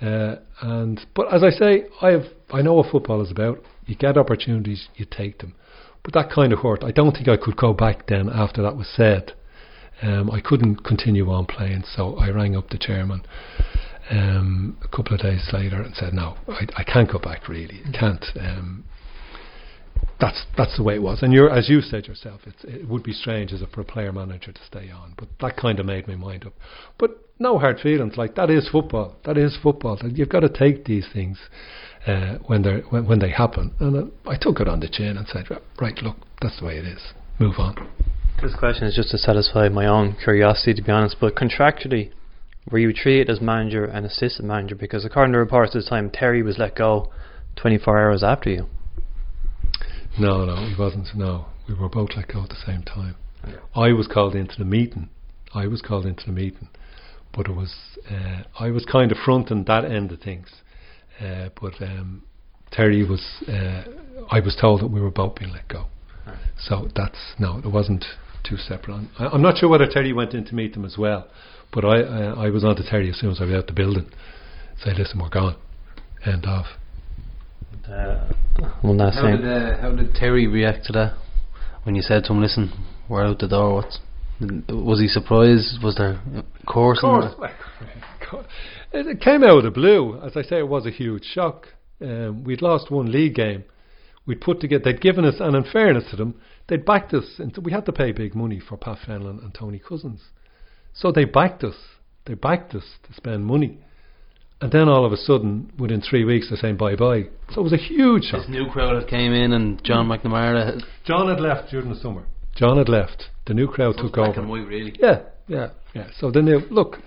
Uh, and but as I say, I have I know what football is about. You get opportunities, you take them. But that kind of hurt. I don't think I could go back then after that was said. Um, I couldn't continue on playing, so I rang up the chairman um, a couple of days later and said, "No, I, I can't go back. Really, I can't." Um, that's that's the way it was. And you're, as you said yourself, it would be strange as a for a player manager to stay on. But that kind of made my mind up. But no hard feelings. Like that is football. That is football. You've got to take these things uh, when they when, when they happen. And uh, I took it on the chin and said, right, look, that's the way it is. Move on. This question is just to satisfy my own curiosity, to be honest. But contractually, were you treated as manager and assistant manager? Because according to reports at the time, Terry was let go 24 hours after you. No, no, he wasn't. No, we were both let go at the same time. I was called into the meeting. I was called into the meeting, but it was uh, I was kind of fronting that end of things. Uh, but um, Terry was. Uh, I was told that we were both being let go. So that's no, it wasn't two separate. I, I'm not sure whether Terry went in to meet them as well, but I uh, I was on to Terry as soon as I was out the building. Say, listen, we're gone. End of. Uh, one last How thing. did, uh, how did Terry react to that when you said to him, "Listen, we're out the door"? What's was he surprised? Was there a course? Of course, [laughs] it, it came out of the blue. As I say, it was a huge shock. Um, we'd lost one league game. We'd put together. They'd given us, and in fairness to them, they'd backed us. And we had to pay big money for Pat Fenlon and Tony Cousins, so they backed us. They backed us to spend money. And then all of a sudden, within three weeks, they're saying bye bye. So it was a huge shock. This new crowd that came in and John McNamara. John had left during the summer. John had left. The new crowd took black over. and white, really. Yeah, yeah, yeah. So then they look,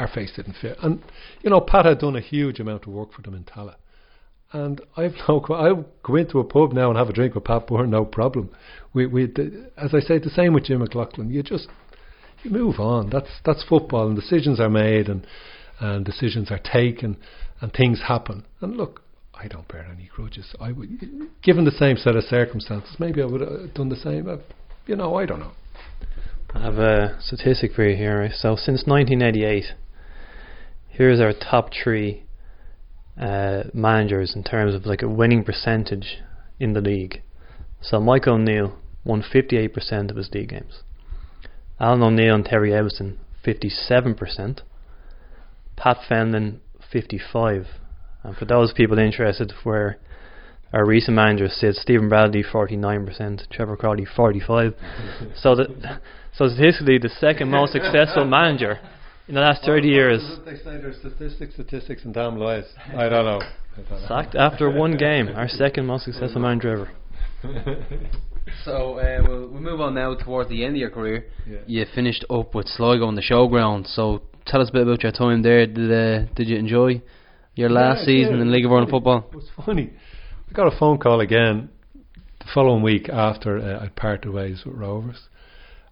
our face didn't fit, and you know Pat had done a huge amount of work for them in Tallaght, and I've [laughs] no, I go into a pub now and have a drink with Pat Byrne, no problem. We, we, as I say, the same with Jim McLaughlin. You just you move on. That's that's football, and decisions are made, and and decisions are taken, and things happen. And look, I don't bear any grudges. I would, given the same set of circumstances, maybe I would have done the same. You know, I don't know. I have a statistic for you here. So since 1988, here's our top three uh, managers in terms of like a winning percentage in the league. So Mike O'Neill won 58% of his league games. Alan O'Neill and Terry Eviston 57%. Pat Fenlon 55. And for those people interested, where our recent manager said Stephen Bradley 49%, Trevor Croly 45. [laughs] so the so statistically the second most successful manager in the last 30 years They say there's statistics, statistics, and damn lies. I don't know. I don't know. sacked after one game. Our second most successful manager ever. [laughs] So uh, we'll, we'll move on now towards the end of your career. Yeah. You finished up with Sligo on the showground. So tell us a bit about your time there. Did uh, did you enjoy your last Yeah, season yeah. in League of Ireland football? It was funny. I got a phone call again the following week after uh, I'd parted ways with Rovers.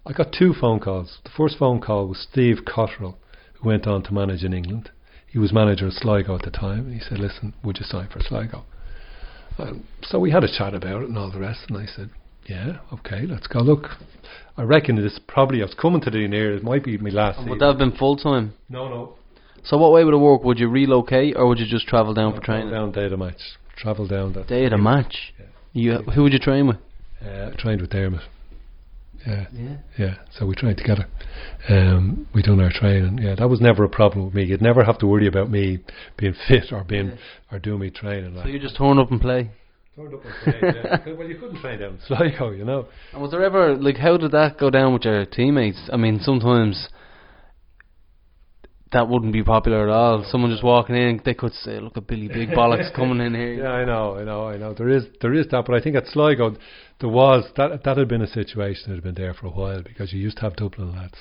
I got two phone calls. The first phone call was Steve Cotterill, who went on to manage in England. He was manager of Sligo at the time, and he said, "Listen, would you sign for Sligo?" Um, so we had a chat about it and all the rest, and I said, "Yeah, okay, let's go." Look, I reckon it's probably I was coming to the near. It might be my last. Would that have been full time? no, no. So what way would it work? Would you relocate or would you just travel down for training? Down day of the match. Travel down that. Day of the match. Yeah. You who would you train with? Uh, trained with Dermot. Yeah, Yeah. yeah. So we trained together. Um, we done our training. Yeah, that was never a problem with me. You'd never have to worry about me being [laughs] fit or being or doing me training. So Like. you just turn up and play. Turned up trained, yeah. well, you couldn't train down Sligo, you know. And was there ever like how did that go down with your teammates? I mean, sometimes that wouldn't be popular at all. Someone just walking in, they could say, "Look at Billy Big Bollocks [laughs] coming in here." Yeah, I know, I know, I know. There is there is that, but I think at Sligo there was that that had been a situation that had been there for a while because you used to have Dublin lads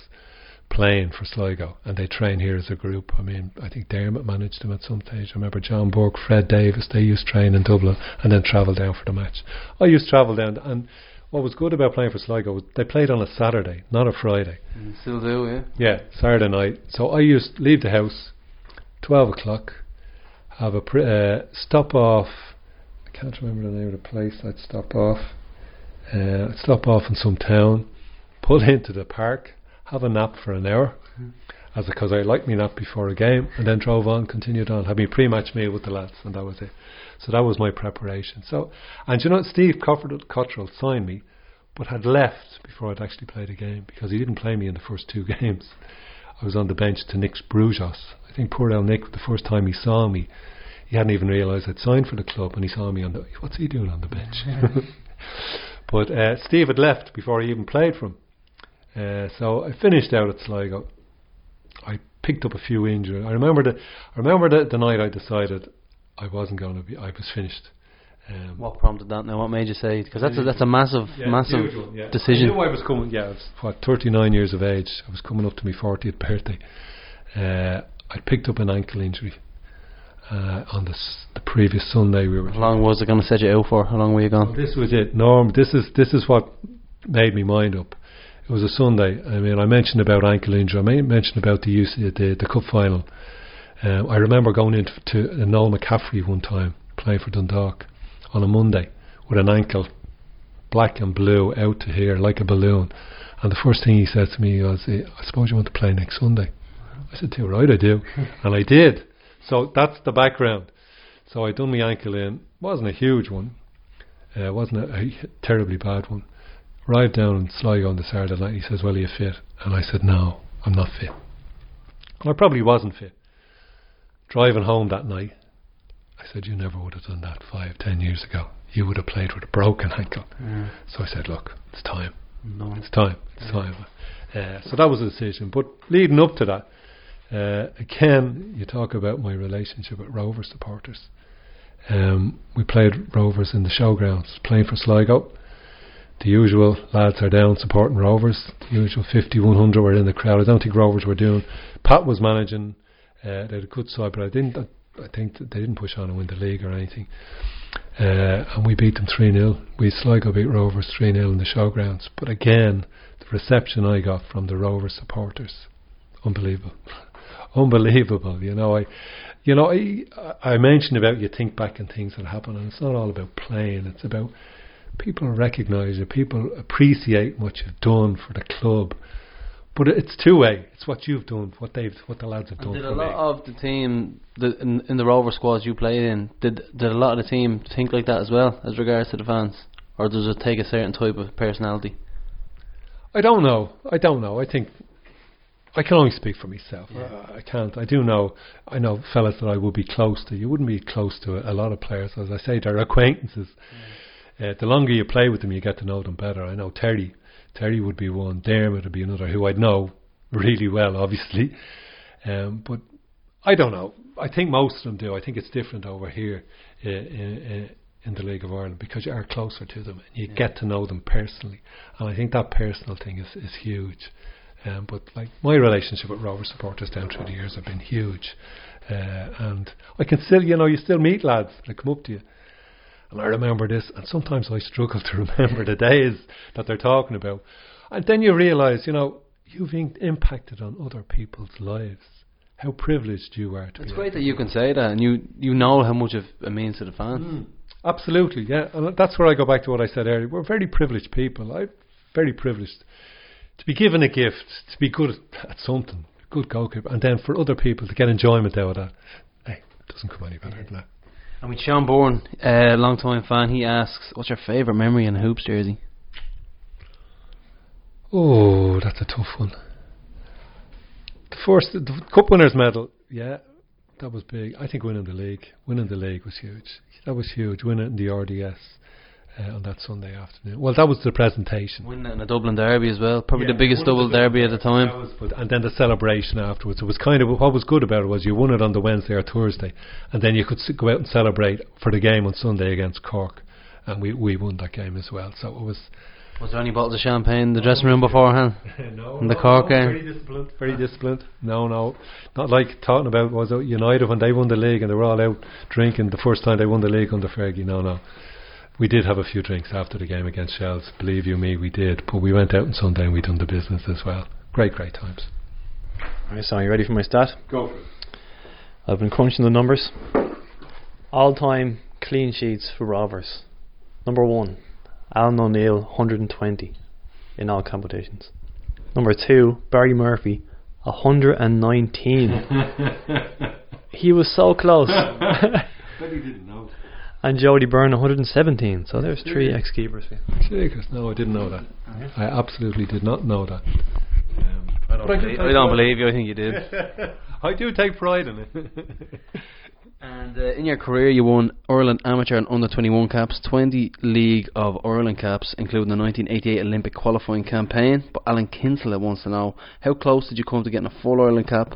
playing for Sligo and they train here as a group. I mean, I think Dermot managed them at some stage. I remember John Burke, Fred Davis, they used to train in Dublin and then travel down for the match. I used to travel down and what was good about playing for Sligo was they played on a Saturday, not a Friday. Mm, Still do, yeah. Yeah, Saturday night. So I used to leave the house, twelve o'clock, have a pr- uh, stop off. I can't remember the name of the place. I'd stop off. Uh, I'd stop off in some town, pull [laughs] into the park, have a nap for an hour, as because I liked me nap before a game, and then drove on, continued on, had me pre-match meal with the lads, and that was it. So that was my preparation. So, and you know, Steve Cotterill, signed me, but had left before I'd actually played a game because he didn't play me in the first two [laughs] games. I was on the bench to Nick's Broujos. I think poor old Nick, the first time he saw me, he hadn't even realised I'd signed for the club, and he saw me on the. What's he doing on the bench? [laughs] but uh, Steve had left before he even played for him. Uh, so I finished out at Sligo. I picked up a few injuries. I remember the. I remember the, the night I decided I wasn't going to be. I was finished. Um, What prompted that? Now, what made you say? Because that's a, that's a massive, yeah, massive one, yeah. decision. I knew I was coming. Yeah, I was what 39 years of age. I was coming up to my 40th birthday. Uh, I picked up an ankle injury uh, on the the previous Sunday. We were. How long was it going to set you out for? How long were you gone? This was it, Norm. This is this is what made me mind up. It was a Sunday. I mean, I mentioned about ankle injury. I mentioned about the UC, the the cup final. Um, I remember going into to Noel McCaffrey one time playing for Dundalk on a Monday with an ankle black and blue out to here like a balloon. And the first thing he said to me was, eh, "I suppose you want to play next Sunday." I said, "Too right, I do," [laughs] and I did. So that's the background. So I done my ankle in. wasn't a huge one. Uh, it wasn't a, a terribly bad one. Arrived down in Sligo on the Saturday night. He says, "Well, are you fit?" And I said, "No, I'm not fit." And I probably wasn't fit. Driving home that night, I said, "You never would have done that five, ten years ago. You would have played with a broken ankle." So I said, "Look, it's time. No. It's time. It's time." Uh, so that was a decision. But leading up to that, uh, again, you talk about my relationship with Rovers supporters. Um, we played Rovers in the showgrounds, playing for Sligo. The usual lads are down supporting Rovers. The usual 50, 100 were in the crowd. I don't think Rovers were doing. Pat was managing. Uh, they had a good side, but I didn't. I think that they didn't push on and win the league or anything. Uh, and we beat them 3 0. We Sligo beat Rovers 3 0 in the showgrounds. But again, the reception I got from the Rovers supporters, unbelievable. [laughs] unbelievable. You know, I, you know, I, I mentioned about you think back and things that happen, and it's not all about playing. It's about people recognise you, people appreciate what you've done for the club. But it's two way. It's what you've done, what they've, what the lads have done Did a lot me. of the team the, in, in the Rover squads you played in? Did did a lot of the team think like that as well as regards to the fans, or does it take a certain type of personality? I don't know. I don't know. I think I can only speak for myself. I, I can't. I do know. I know fellas that I would be close to. You wouldn't be close to a, a lot of players, as I say. They're acquaintances. Mm. Uh, the longer you play with them, you get to know them better. I know Terry. Terry would be one. Dermot would be another, who I'd know really well, obviously. Um, but I don't know. I think most of them do. I think it's different over here uh, in, in the League of Ireland because you are closer to them and you get to know them personally. And I think that personal thing is, is huge. Um, but like my relationship with Rover supporters down through the years have been huge. Uh, and I can still, you know, you still meet lads that come up to you. And I remember this, and sometimes I struggle [laughs] to remember the days that they're talking about. And then you realise, you know, you've in- impacted on other people's lives. How privileged you are to It's great that you can say that, and you you know how much of it means to the fans. Mm. Absolutely, yeah. And that's where I go back to what I said earlier. We're very privileged people. I'm very privileged to be given a gift, to be good at, something, good goalkeeper, and then for other people to get enjoyment out of that. Hey, it doesn't come any better than that. And with Sean Byrne, a uh, long time fan, he asks, "What's your favourite memory in a hoops jersey?" Oh, that's a tough one. The first, the Cup Winners' Medal, yeah, that was big. I think winning the league, winning the league was huge. That was huge. Winning the RDS, uh, on that Sunday afternoon. Well, that was the presentation. Winning a Dublin derby as well. Probably Yeah, the biggest double the- derby at the time. was- and then the celebration afterwards. It was kind of what was good about it was you won it on the Wednesday or Thursday, and then you could go out and celebrate for the game on Sunday against Cork, and we we won that game as well. So it was Was there any bottles of champagne in the dressing room beforehand? [laughs] no, In the Cork game? very disciplined, very disciplined. No, no, not like talking about was it United when they won the league and they were all out drinking the first time they won the league under Fergie. No, no. We did have a few drinks after the game against Shells. Believe you me, we did. But we went out on Sunday and we done the business as well. Great, great times. Alright, so are you ready for my stat? Go for it. I've been crunching the numbers. All time clean sheets for Rovers. Number one, Alan O'Neill, 120 in all competitions. Number two, Barry Murphy, 119. [laughs] he was so close. [laughs] But he didn't know. And Jody Byrne, 117. So there's three ex keepers. Jeekers, no, I didn't know that. I absolutely did not know that. Um, I don't, But I do believe, take I don't pride- believe you. I think you did. [laughs] I do take pride in it. [laughs] And uh, in your career, you won Ireland amateur and under 21 caps, 20 League of Ireland caps, including the 1988 Olympic qualifying campaign. But Alan Kinsella wants to know how close did you come to getting a full Ireland cap,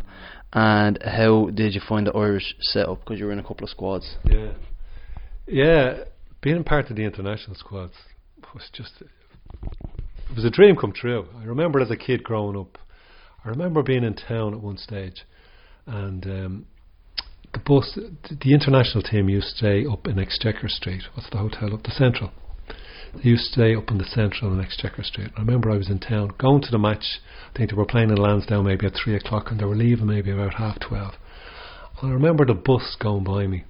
and how did you find the Irish setup? Because you were in a couple of squads. Yeah, yeah. Being part of the international squads was just it was a dream come true. I remember as a kid growing up. I remember being in town at one stage, and um, the bus, the international team used to stay up in Exchequer Street. What's the hotel up the Central? They used to stay up in the Central in Exchequer Street. I remember I was in town going to the match. I think they were playing in Lansdowne maybe at three o'clock, and they were leaving maybe about half twelve. And I remember the bus going by me.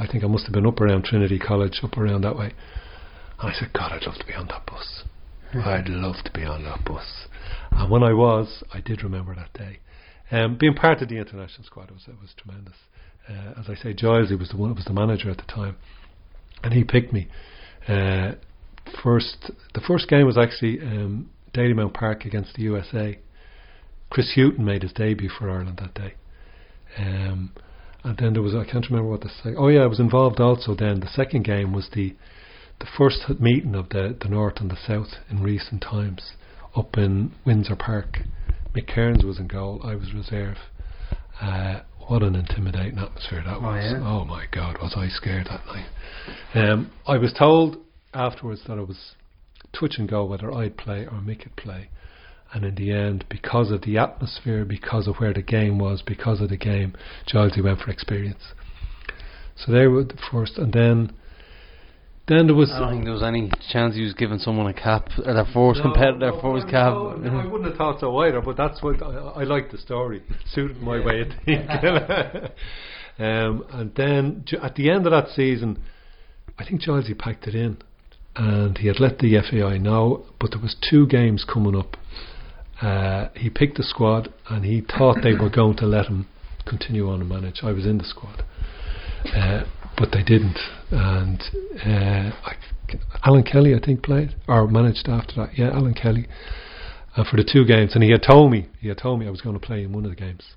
I think I must have been up around Trinity College, up around that way. And I said, God, I'd love to be on that bus. I'd love to be on that bus. And when I was, I did remember that day. Um, being part of the international squad was it was tremendous. Uh, as I say, Giles, he was the one, was the manager at the time, and he picked me. Uh, first, the first game was actually um, Dalymount Park against the USA. Chris Hughton made his debut for Ireland that day. Um, and then there was I can't remember what the sec- oh yeah I was involved also then. The second game was the the first meeting of the the north and the south in recent times up in Windsor Park. Mick Kearns was in goal. I was reserve. Uh, what an intimidating atmosphere that was. yeah. oh my god was I scared that night. Um, I was told afterwards that it was touch and go whether I'd play or Mick would play and in the end, because of the atmosphere, because of where the game was, because of the game, Gilesy went for experience. So they were the first, and then, then there was. I don't think there was any chance he was giving someone a cap, or their first competitor, no, first no, cap. no, no, I wouldn't have thought so either, but that's what I, I like the story. It [laughs] suited my way of thinking. [laughs] um, and then at the end of that season, I think Gilesy packed it in, and he had let the FAI know, but there was two games coming up. Uh, he picked the squad, and he thought they were going to let him continue on and manage. I was in the squad, uh, but they didn't. And uh, I, Alan Kelly, I think, played or managed after that. Yeah, Alan Kelly, uh, for the two games, and he had told me he had told me I was going to play in one of the games.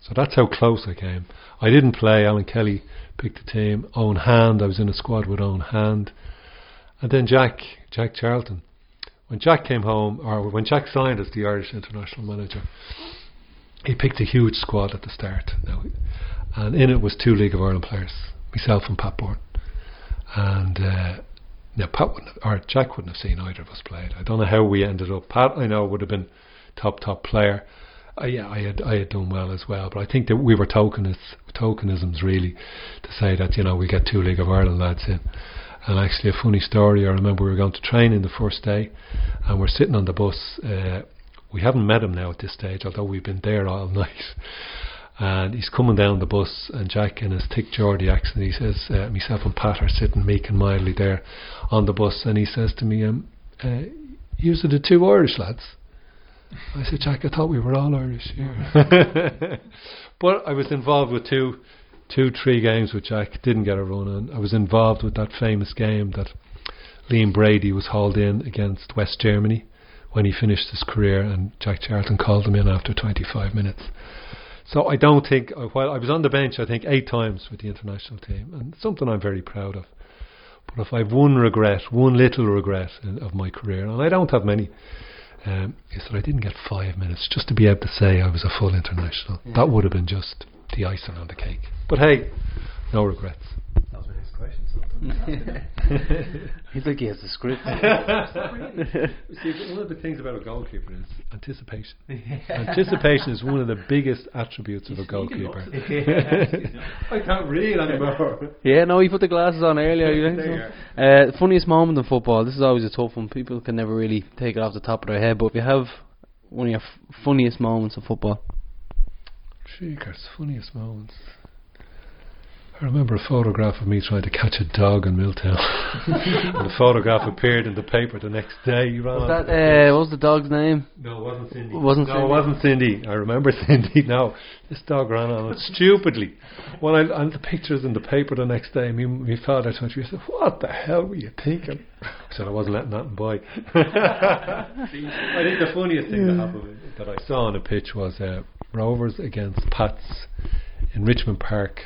So that's how close I came. I didn't play. Alan Kelly picked the team. Eoin Hand, I was in a squad with Eoin Hand, and then Jack Jack Charlton. When Jack came home, or when Jack signed as the Irish international manager, he picked a huge squad at the start. Now, and in it was two League of Ireland players, myself and Pat Byrne. And uh, now Pat wouldn't have, or Jack wouldn't have seen either of us play. I don't know how we ended up. Pat, I know, would have been top top player. Uh, yeah, I had I had done well as well, but I think that we were tokenis, tokenisms really to say that you know we get two League of Ireland lads in. And actually, a funny story. I remember we were going to training the first day, and we're sitting on the bus. Uh, we haven't met him now at this stage, although we've been there all [laughs] night. And he's coming down the bus, and Jack in his thick Geordie accent, he says, uh, "Myself and Pat are sitting meek and mildly there on the bus," and he says to me, um, uh, "Yous are the two Irish lads." I said, Jack, I thought we were all Irish here. [laughs] but I was involved with two, two, three games which I Didn't get a run in. I was involved with that famous game that Liam Brady was hauled in against West Germany when he finished his career, and Jack Charlton called him in after 25 minutes. So I don't think, uh, while I was on the bench, I think eight times with the international team, and something I'm very proud of. But if I've one regret, one little regret in, of my career, and I don't have many, um, is that I didn't get five minutes just to be able to say I was a full international. That would have been just the icing on the cake. But hey, no regrets. That was my next question. [laughs] [laughs] He's like he has the script. [laughs] See, one of the things about a goalkeeper is anticipation. anticipation is one of the biggest attributes of a goalkeeper. I can't read anymore. yeah, no, he put the glasses on earlier. You think so? Uh, funniest moment in football. This is always a tough one. People can never really take it off the top of their head. But if you have one of your f- funniest moments of football, Cheekers, funniest moments. I remember a photograph of me trying to catch a dog in Milltown. [laughs] and the photograph appeared in the paper the next day. You ran was that uh, what was the dog's name? No, it wasn't Cindy. It wasn't no, Cindy? it wasn't Cindy. I remember [laughs] Cindy. No, this dog ran on it stupidly. When I and the pictures in the paper the next day, me, my father turned to me and said, "What the hell were you thinking?" I said, "I wasn't letting that by." [laughs] I think the funniest thing that happened that I saw on a pitch was uh, Rovers against Pats in Richmond Park.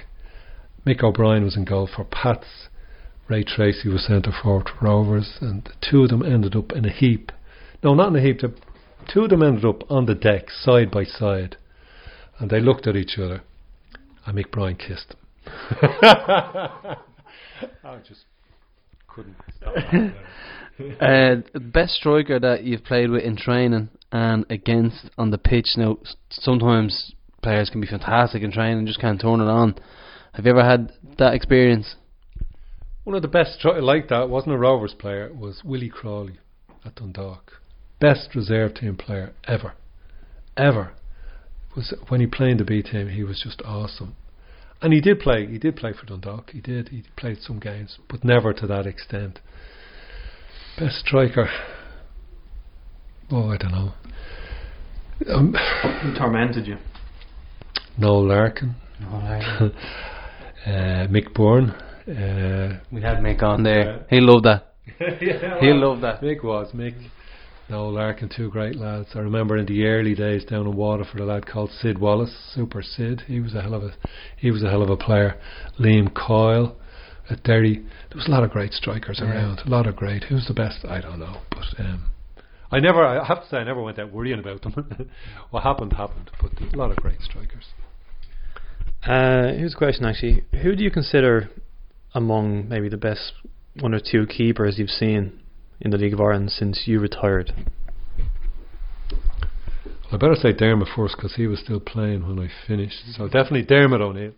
Mick O'Brien was in goal for Pats. Ray Treacy was centre forward for Rovers, and the two of them ended up in a heap. No, not in a heap. The two of them ended up on the deck, side by side, and they looked at each other, and Mick Bryan kissed them. [laughs] [laughs] I just couldn't stop. laughing at it. Uh, best striker that you've played with in training and against on the pitch. Now, sometimes players can be fantastic in training and just can't turn it on. Have you ever had that experience? One of the best try- like that wasn't a Rovers player was Willie Crawley at Dundalk. Best reserve team player ever, ever. Was when he played in the B team, he was just awesome. And he did play. He did play for Dundalk. He did. He played some games, but never to that extent. Best striker. Oh, I don't know. Um, Who tormented you? Noel Larkin, [laughs] uh, Mick Byrne. Uh, We had Mick on there. He loved that. [laughs] yeah, He loved that. Mick was Mick. Noel Larkin, two great lads. I remember in the early days down in Waterford, a lad called Sid Wallace, Super Sid. He was a hell of a, he was a hell of a player. Liam Coyle at Derry. There was a lot of great strikers around. A lot of great. Who's the best? I don't know, but um, I never. I have to say, I never went out worrying about them. [laughs] what happened happened, but there's a lot of great strikers. Uh, here's a question actually. Who do you consider among maybe the best one or two keepers you've seen in the League of Ireland since you retired? I better say Dermot first because he was still playing when I finished. So definitely Dermot O'Neill.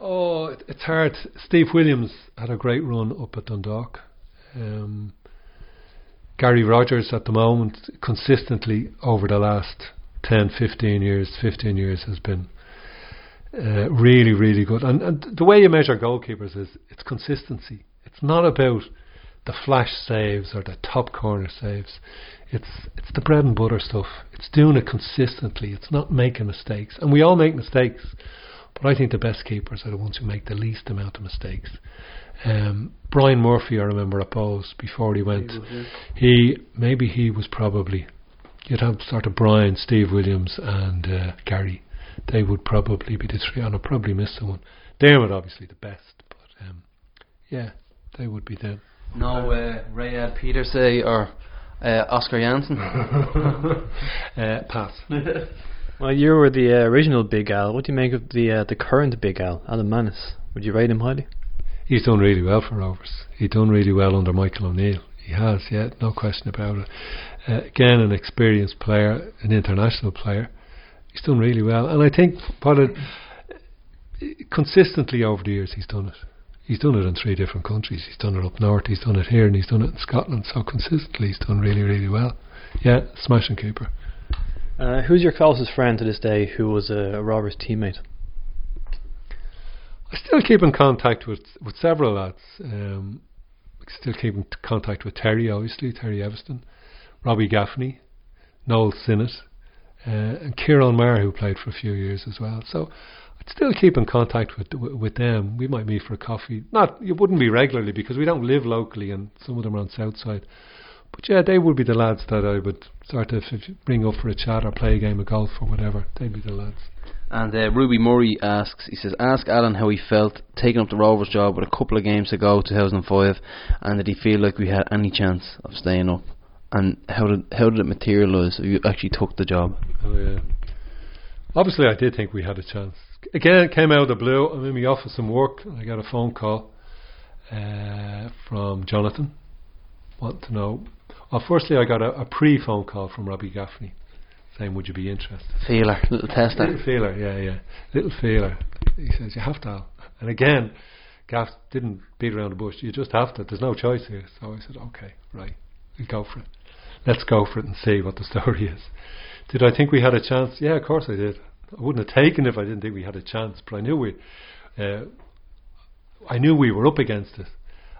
Oh, it, it's hard. Steve Williams had a great run up at Dundalk. Um, Gary Rogers at the moment, consistently over the last 10, 15 years, 15 years has been uh, really, really good. And, and the way you measure goalkeepers is it's consistency. It's not about the flash saves or the top corner saves. It's it's the bread and butter stuff. It's doing it consistently. It's not making mistakes. And we all make mistakes, but I think the best keepers are the ones who make the least amount of mistakes. Um, Brian Murphy, I remember at Bohs before he went. He maybe he was probably you'd have sort of Brian, Steve Williams, and uh, Gary. They would probably be the three. And I probably missed someone. Dermot, obviously the best, but um, yeah, they would be them. No, uh, Rayad Peterse or uh, Oscar Jansson. [laughs] uh, pass. [laughs] Well, you were the uh, original Big Al. What do you make of the uh, the current Big Al, Alan Mannus? Would you rate him highly? He's done really well for Rovers. He's done really well under Michael O'Neill. He has, yeah, no question about it. Uh, again, an experienced player, an international player. He's done really well, and I think what it consistently over the years he's done it. He's done it in three different countries. He's done it up north. He's done it here, and he's done it in Scotland. So consistently, he's done really, really well. Yeah, smashing keeper. Uh, who's your closest friend to this day who was a, a Rovers teammate? I still keep in contact with with several lads. Um, still keep in contact with Terry, obviously Terry Eviston, Robbie Gaffney, Noel Synnott, uh, and Kieran Marr, who played for a few years as well. So I'd still keep in contact with with, them. We might meet for a coffee. Not it wouldn't be regularly because we don't live locally, and some of them are on South Side. But yeah, they would be the lads that I would sort of if you bring up for a chat or play a game of golf or whatever. They'd be the lads. And uh, Ruby Murray asks, he says, ask Alan how he felt taking up the Rovers job with a couple of games to go, 2005, and did he feel like we had any chance of staying up? And how did how did it materialise? You actually took the job. Oh yeah. Obviously, I did think we had a chance. Again, it came out of the blue. I'm in my office and work, and I got a phone call uh, from Jonathan. Want to know? Well, firstly, I got a, a pre-phone call from Robbie Gaffney saying, "Would you be interested?" Feeler, little tester. Little feeler, yeah, yeah, little feeler. He says you have to. Al." And again, Gaff didn't beat around the bush. You just have to. There's no choice here. So I said, "Okay, right, We'll go for it. Let's go for it and see what the story is." Did I think we had a chance? Yeah, of course I did. I wouldn't have taken it if I didn't think we had a chance. But I knew we, uh, I knew we were up against it.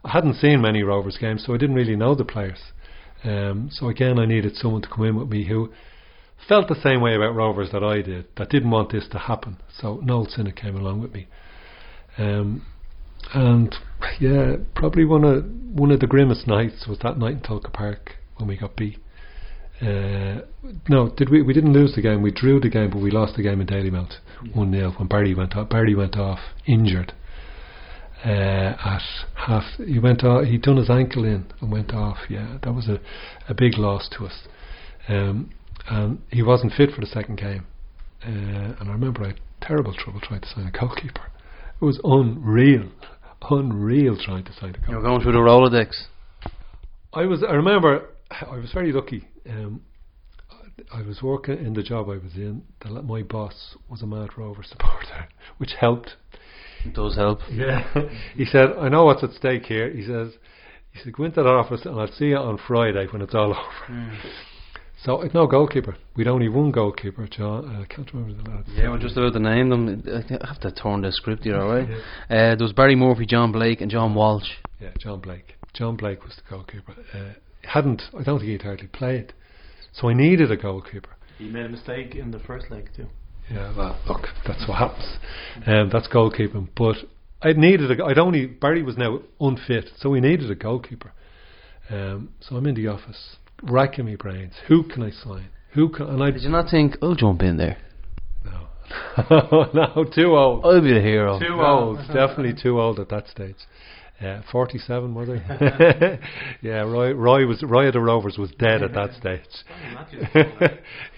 I hadn't seen many Rovers games, so I didn't really know the players. Um, so again, I needed someone to come in with me who felt the same way about Rovers that I did, that didn't want this to happen. So Noel Synnott came along with me. Um, and yeah, probably one of one of the grimmest nights was that night in Tolka Park when we got beat. Uh, no, did we? We didn't lose the game. We drew the game, but we lost the game in Dalymount one 0 when Barry went off. Barry went off injured. Uh, at half, he went off. He'd done his ankle in and went off. Yeah, that was a, a big loss to us. Um, and he wasn't fit for the second game. Uh, and I remember I had terrible trouble trying to sign a goalkeeper. It was unreal, unreal trying to sign a goalkeeper. You were going through the Rolodex. I was. I remember. I was very lucky. Um, I was working in the job I was in. The, my boss was a Mad Rover supporter, [laughs] which helped. It does help. Yeah. [laughs] he said, "I know what's at stake here." He says, "He said, go into that office and I'll see you on Friday when it's all [laughs] over." So it's no goalkeeper. We'd only one goalkeeper, John. uh, I can't remember the lads. Yeah, we're just about to name them. I have to turn the script here, alright? Uh, there was Barry Murphy, John Blake, and John Walsh. Yeah, John Blake. John Blake was the goalkeeper. Uh, hadn't I don't think he'd hardly played, so I needed a goalkeeper. He made a mistake in the first leg too. Yeah, well, look, that's what happens. Um, that's goalkeeping. But I needed a. I'd only Barry was now unfit, so we needed a goalkeeper. Um, so I'm in the office, racking my brains. Who can I sign? Who can? And I Did you not think, I'll jump in there? no, [laughs] no, too old. I'll be the hero. Too old, definitely too old at that stage. Uh, Forty-seven was he? [laughs] yeah, Roy. Roy was Roy of the Rovers was dead at that [laughs] stage.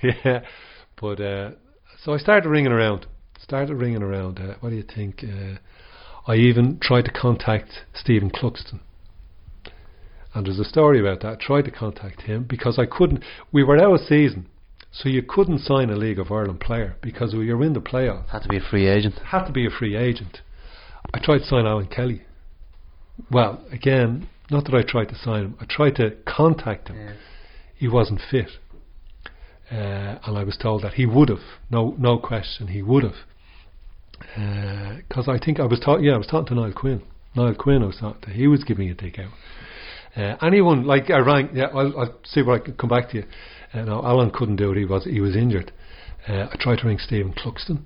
yeah, but uh, so I started ringing around. Started ringing around. Uh, what do you think? Uh, I even tried to contact Stephen Cluxton. And there's a story about that. I tried to contact him because I couldn't. We were out of season, so you couldn't sign a League of Ireland player because we were in the playoffs Had to be a free agent. had to be a free agent. I tried to sign Alan Kelly. Well, again, not that I tried to sign him. I tried to contact him. He wasn't fit, uh, and I was told that he would have. No, no question, he would have. Because I think I was talking. Yeah, I was talking to Niall Quinn. Niall Quinn, I was talking to. He was giving a dig out. Uh, anyone like I rang. Yeah, I'll, I'll see where I can come back to you. Uh, no, Alan couldn't do it. He was he was injured. Uh, I tried to ring Stephen Cluxton.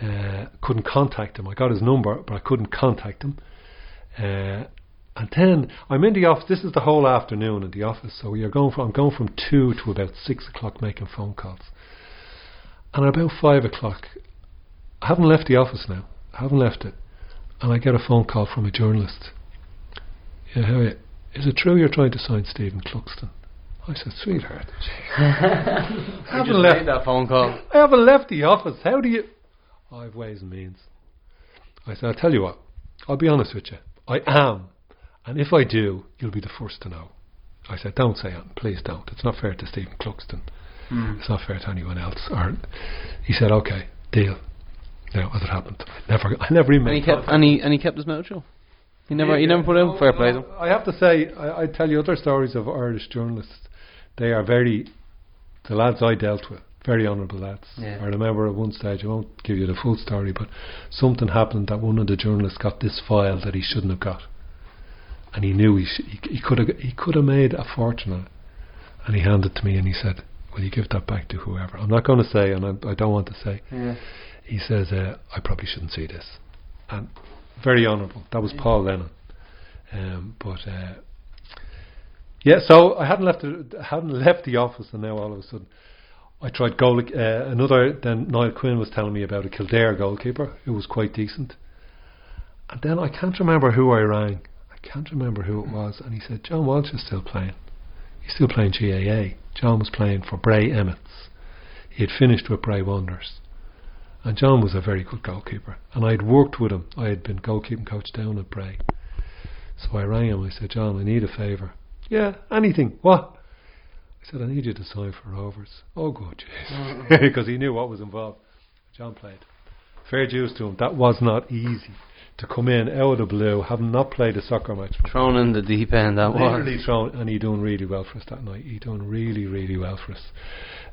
Uh, couldn't contact him. I got his number, but I couldn't contact him. And then I'm in the office. This is the whole afternoon in the office. So you're going from I'm going from two to about six o'clock making phone calls. And at about five o'clock, I haven't left the office now. I haven't left it, and I get a phone call from a journalist. Yeah, how are you? Is it true you're trying to sign Stephen Cluxton? I said, sweetheart, [laughs] I I haven't left that phone call. I haven't left the office. How do you? I have ways and means. I said, I'll tell you what. I'll be honest with you. I am, and if I do, you'll be the first to know. I said, don't say it. Please don't. It's not fair to Stephen Cluxton. Hmm. It's not fair to anyone else. Or he said, okay, deal. Now, as it happened, I never, [laughs] I never even. And he kept and he and he kept his mouth shut. He never he never put out fair play. to him. I have to say, I, I tell you other stories of Irish journalists. They are very, the lads I dealt with, very honourable lads. Yeah. I remember at one stage, I won't give you the full story, but something happened that one of the journalists got this file that he shouldn't have got, and he knew he sh- he, could have he could have made a fortune on it, and he handed it to me and he said, "Will you give that back to whoever?" I'm not going to say, and I, I don't want to say. He says, uh, "I probably shouldn't see this," and very honourable. That was Paul Lennon. Um, but uh, Yeah, so I hadn't left the, hadn't [laughs] left the office, and now all of a sudden, I tried goal. Uh, another. Then Niall Quinn was telling me about a Kildare goalkeeper who was quite decent, and then I can't remember who I rang. I can't remember who it was, and he said John Walsh is still playing. He's still playing GAA. John was playing for Bray Emmets. He had finished with Bray Wanderers. And John was a very good goalkeeper. And I had worked with him. I had been goalkeeping coach down at Bray. So I rang him. I said, John, I need a favour. Yeah, anything. What? I said, I need you to sign for Rovers. Oh, good, jeez. Mm-hmm. [laughs] Because he knew what was involved. John played. Fair dues to him. That was not easy to come in out of the blue, having not played a soccer match. Thrown in the deep end, that was. Literally thrown, and he done really well for us that night. He done really, really well for us.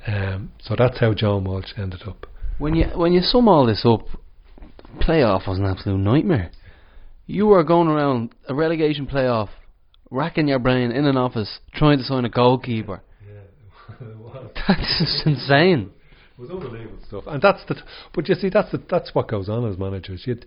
Um, so that's how John Walsh ended up. When you when you sum all this up, playoff was an absolute nightmare. You were going around a relegation playoff, racking your brain in an office trying to sign a goalkeeper. Yeah, [laughs] That's just insane. It was unbelievable stuff, and that's the. T- but you see, that's the, that's what goes on as managers. You, you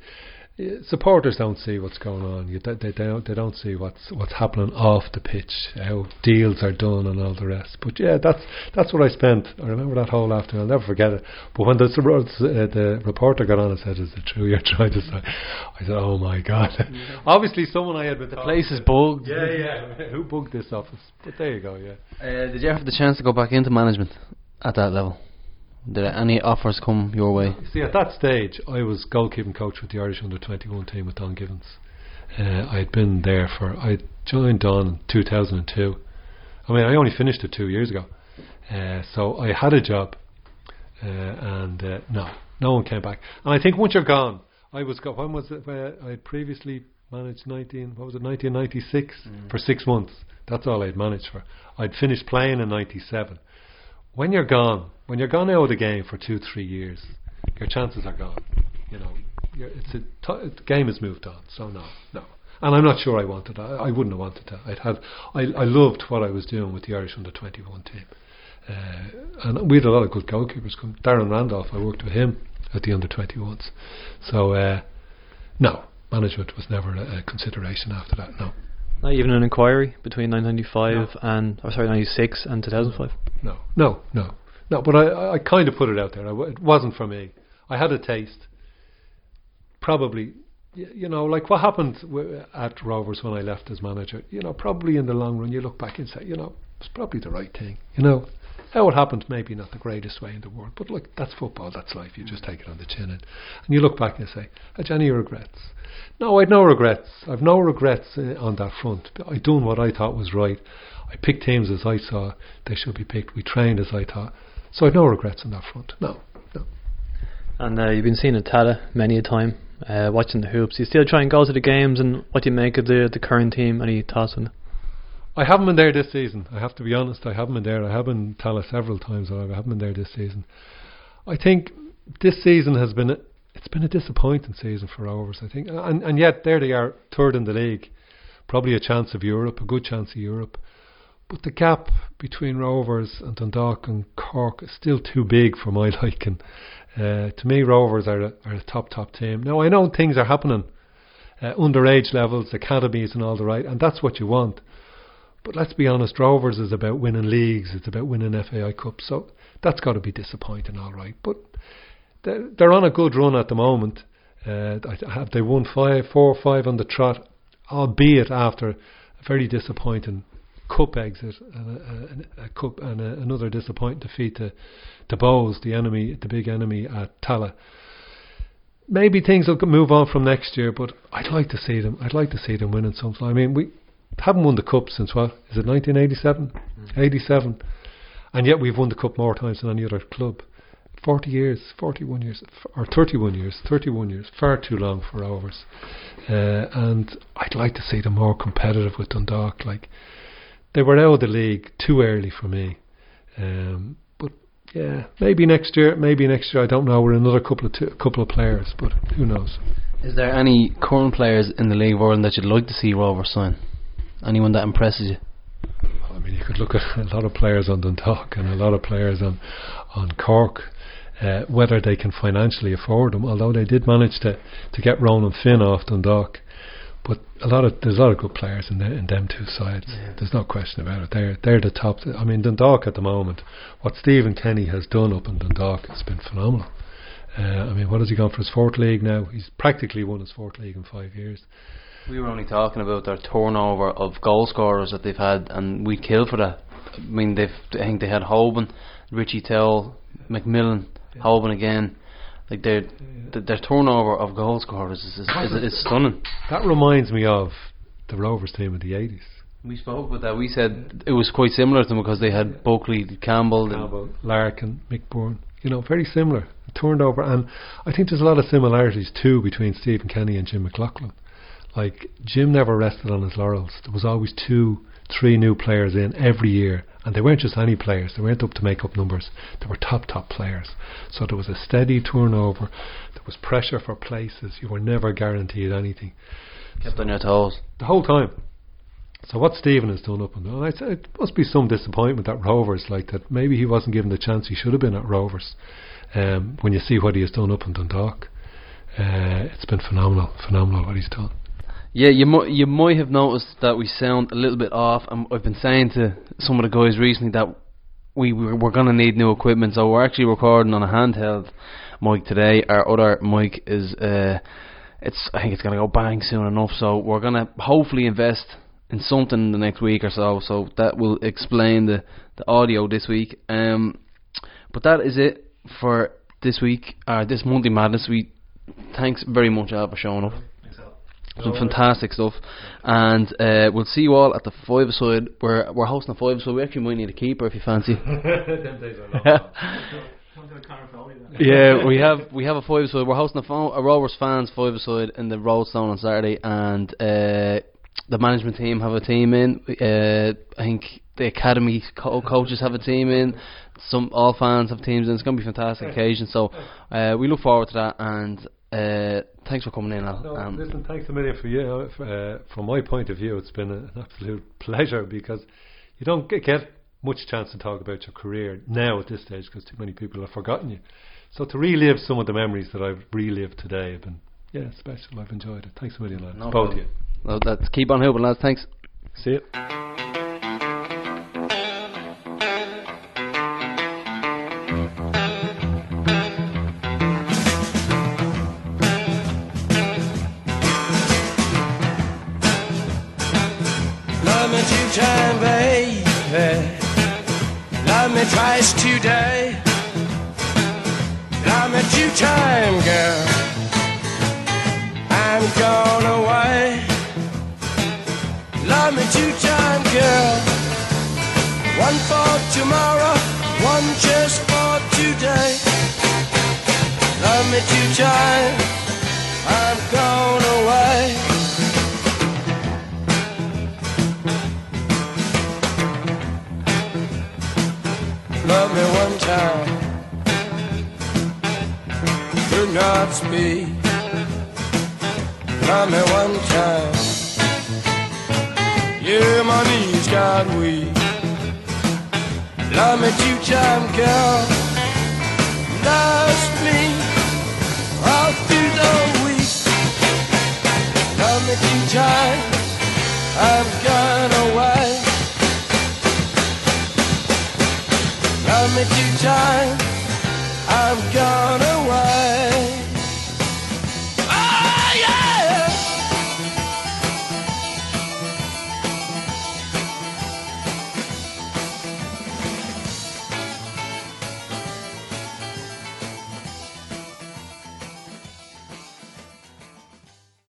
supporters don't see what's going on. You, they, they don't they don't see what's what's happening off the pitch, how deals are done, and all the rest. But yeah, that's that's what I spent. I remember that whole afternoon. I'll never forget it. But when the uh, the reporter got on and said, "Is it true you're trying to say?" I said, "Oh my god!" [laughs] Obviously, someone I had been. The place is bugged. Yeah, yeah. [laughs] Who bugged this office? But there you go. Yeah. Uh, did you ever have the chance to go back into management at that level? Did any offers come your way? See, at that stage, I was goalkeeping coach with the Irish under 21 team with Don Givens. Uh, I had been there for, I joined Don in 2002. I mean, I only finished it two years ago. Uh, so I had a job, uh, and uh, no, no one came back. And I think once you're gone, I was, go- when was it, where I had previously managed 19, what was it, 1996 for six months. That's all I'd managed for. I'd finished playing in 97 when you're gone, when you're gone out of the game for two, three years, your chances are gone. You know, it's a t- the game has moved on. So no, no. And I'm not sure I wanted. I, I wouldn't have wanted to. I'd had. I, I loved what I was doing with the Irish under 21 team, uh, and we had a lot of good goalkeepers. Come Darren Randolph. I worked with him at the under 21s. So uh, no, management was never a, a consideration after that. No. Not even an inquiry between 1995 and, or sorry, 96 and 2005. No, no, no, no. But I, I, kind of put it out there. I w- it wasn't for me. I had a taste. Probably, you know, like what happened w- at Rovers when I left as manager. You know, probably in the long run, you look back and say, you know, it's probably the right thing. You know, how it happened, maybe not the greatest way in the world, but look, that's football, that's life. You just take it on the chin, and, and you look back and you say, had any regrets? No, I'd no regrets. I've no regrets uh, on that front. I done what I thought was right. I picked teams as I saw they should be picked. We trained as I thought. So I've no regrets on that front. No, no. And uh, you've been seen at Tallaght many a time, uh, watching the hoops. You still try and go to the games, and what do you make of the the current team? Any thoughts on? I haven't been there this season. I have to be honest. I haven't been there. I have been Tallaght several times. I haven't been there this season. I think this season has been a, it's been a disappointing season for Rovers. I think, and and yet there they are, third in the league, probably a chance of Europe, a good chance of Europe. But the gap between Rovers and Dundalk and Cork is still too big for my [laughs] liking. Uh, to me, Rovers are a, are a top top team. Now I know things are happening, uh, underage levels, academies, and all the right, and that's what you want. But let's be honest, Rovers is about winning leagues. It's about winning FAI Cup. So that's got to be disappointing, all right. But they're, they're on a good run at the moment. Uh, have they won five, four or five on the trot, albeit after a very disappointing cup exit and a, a, a cup and a, another disappointing defeat to to Bohs, the enemy, the big enemy at Tallaght. Maybe things will move on from next year, but I'd like to see them. I'd like to see them winning something. I mean, we haven't won the cup since what is it 1987, 87, and yet we've won the cup more times than any other club. 40 years, 41 years, or 31 years, 31 years, far too long for Rovers. Uh, and I'd like to see them more competitive with Dundalk. Like they were out of the league too early for me. Um, but yeah, maybe next year, maybe next year. I don't know. We're another couple of two, couple of players, but who knows? Is there any current players in the league of Ireland that you'd like to see Rovers sign? Anyone that impresses you? I mean, you could look at a lot of players on Dundalk and a lot of players on on Cork. Uh, whether they can financially afford them, although they did manage to, to get Ronan Finn off Dundalk. But a lot of there's a lot of good players in, the, in them two sides. There's no question about it. They're they're the top. I mean Dundalk at the moment. What Stephen Kenny has done up in Dundalk has been phenomenal. Uh, I mean, what has he gone for his fourth league now? He's practically won his fourth league in five years. We were only talking about their turnover of goal scorers that they've had, and we'd kill for that. I mean, they've I think they had Hoban, Richie Towell, McMillan, Hoban again. Like their th- their turnover of goal scorers is is, is, is stunning. That reminds me of the Rovers team in the 80s. We spoke about that. We said it was quite similar to them because they had Buckley, Campbell, and Campbell, Larkin, Mick Byrne. You know, very similar. Turned over, and I think there's a lot of similarities too between Stephen Kenny and Jim McLaughlin. Like Jim never rested on his laurels. There was always two, three new players in every year, and they weren't just any players. They weren't up to make up numbers. They were top, top players. So there was a steady turnover. There was pressure for places. You were never guaranteed anything kept on your toes. the whole time. So what Stephen has done up and down, I'd it must be some disappointment at Rovers, like that maybe he wasn't given the chance he should have been at Rovers. Um, when you see what he has done up in Dundalk, uh, it's been phenomenal, phenomenal what he's done. Yeah, you might you might have noticed that we sound a little bit off. And I've been saying to some of the guys recently that we we're, to need new equipment, so we're actually recording on a handheld mic today. Our other mic is uh, it's I think it's going to go bang soon enough. So we're going to hopefully invest in something in the next week or so. So that will explain the the audio this week. Um, but that is it for this week. Uh, this Monday Madness. We thanks very much for showing up. Some fantastic stuff, and uh, we'll see you all at the five side. We're we're hosting a five side. We actually might need a keeper if you fancy. [laughs] [laughs] yeah, we have we have a five side. We're hosting a, fo- a Rovers fans five side in the Roadstone on Saturday, and uh, the management team have a team in. Uh, I think the academy co- coaches have a team in. Some all fans have teams in. It's going to be a fantastic occasion. So uh, we look forward to that, and uh, thanks for coming in. Al. No, Um, listen, thanks a million for you. uh, Uh, from my point of view, it's been an absolute [laughs] pleasure because you don't get, get much chance to talk about your career now at this stage because too many people have forgotten you. So to relive some of the memories that I've relived today have been yeah special. I've enjoyed it. Thanks a million, lads. No Both of you. well, that's keep on hooping, lads. Thanks. See you. Today. Love me two times, girl. I'm gone away. Love me two-time girl. One for tomorrow, one just for today. Love me two times. I'm gone away. One time. Do not speak. Love me one time. Yeah, my knees got weak. Love me two time, girl. Last me all through the week. Love me two time. I'm gone. Come at you time, I've gone away.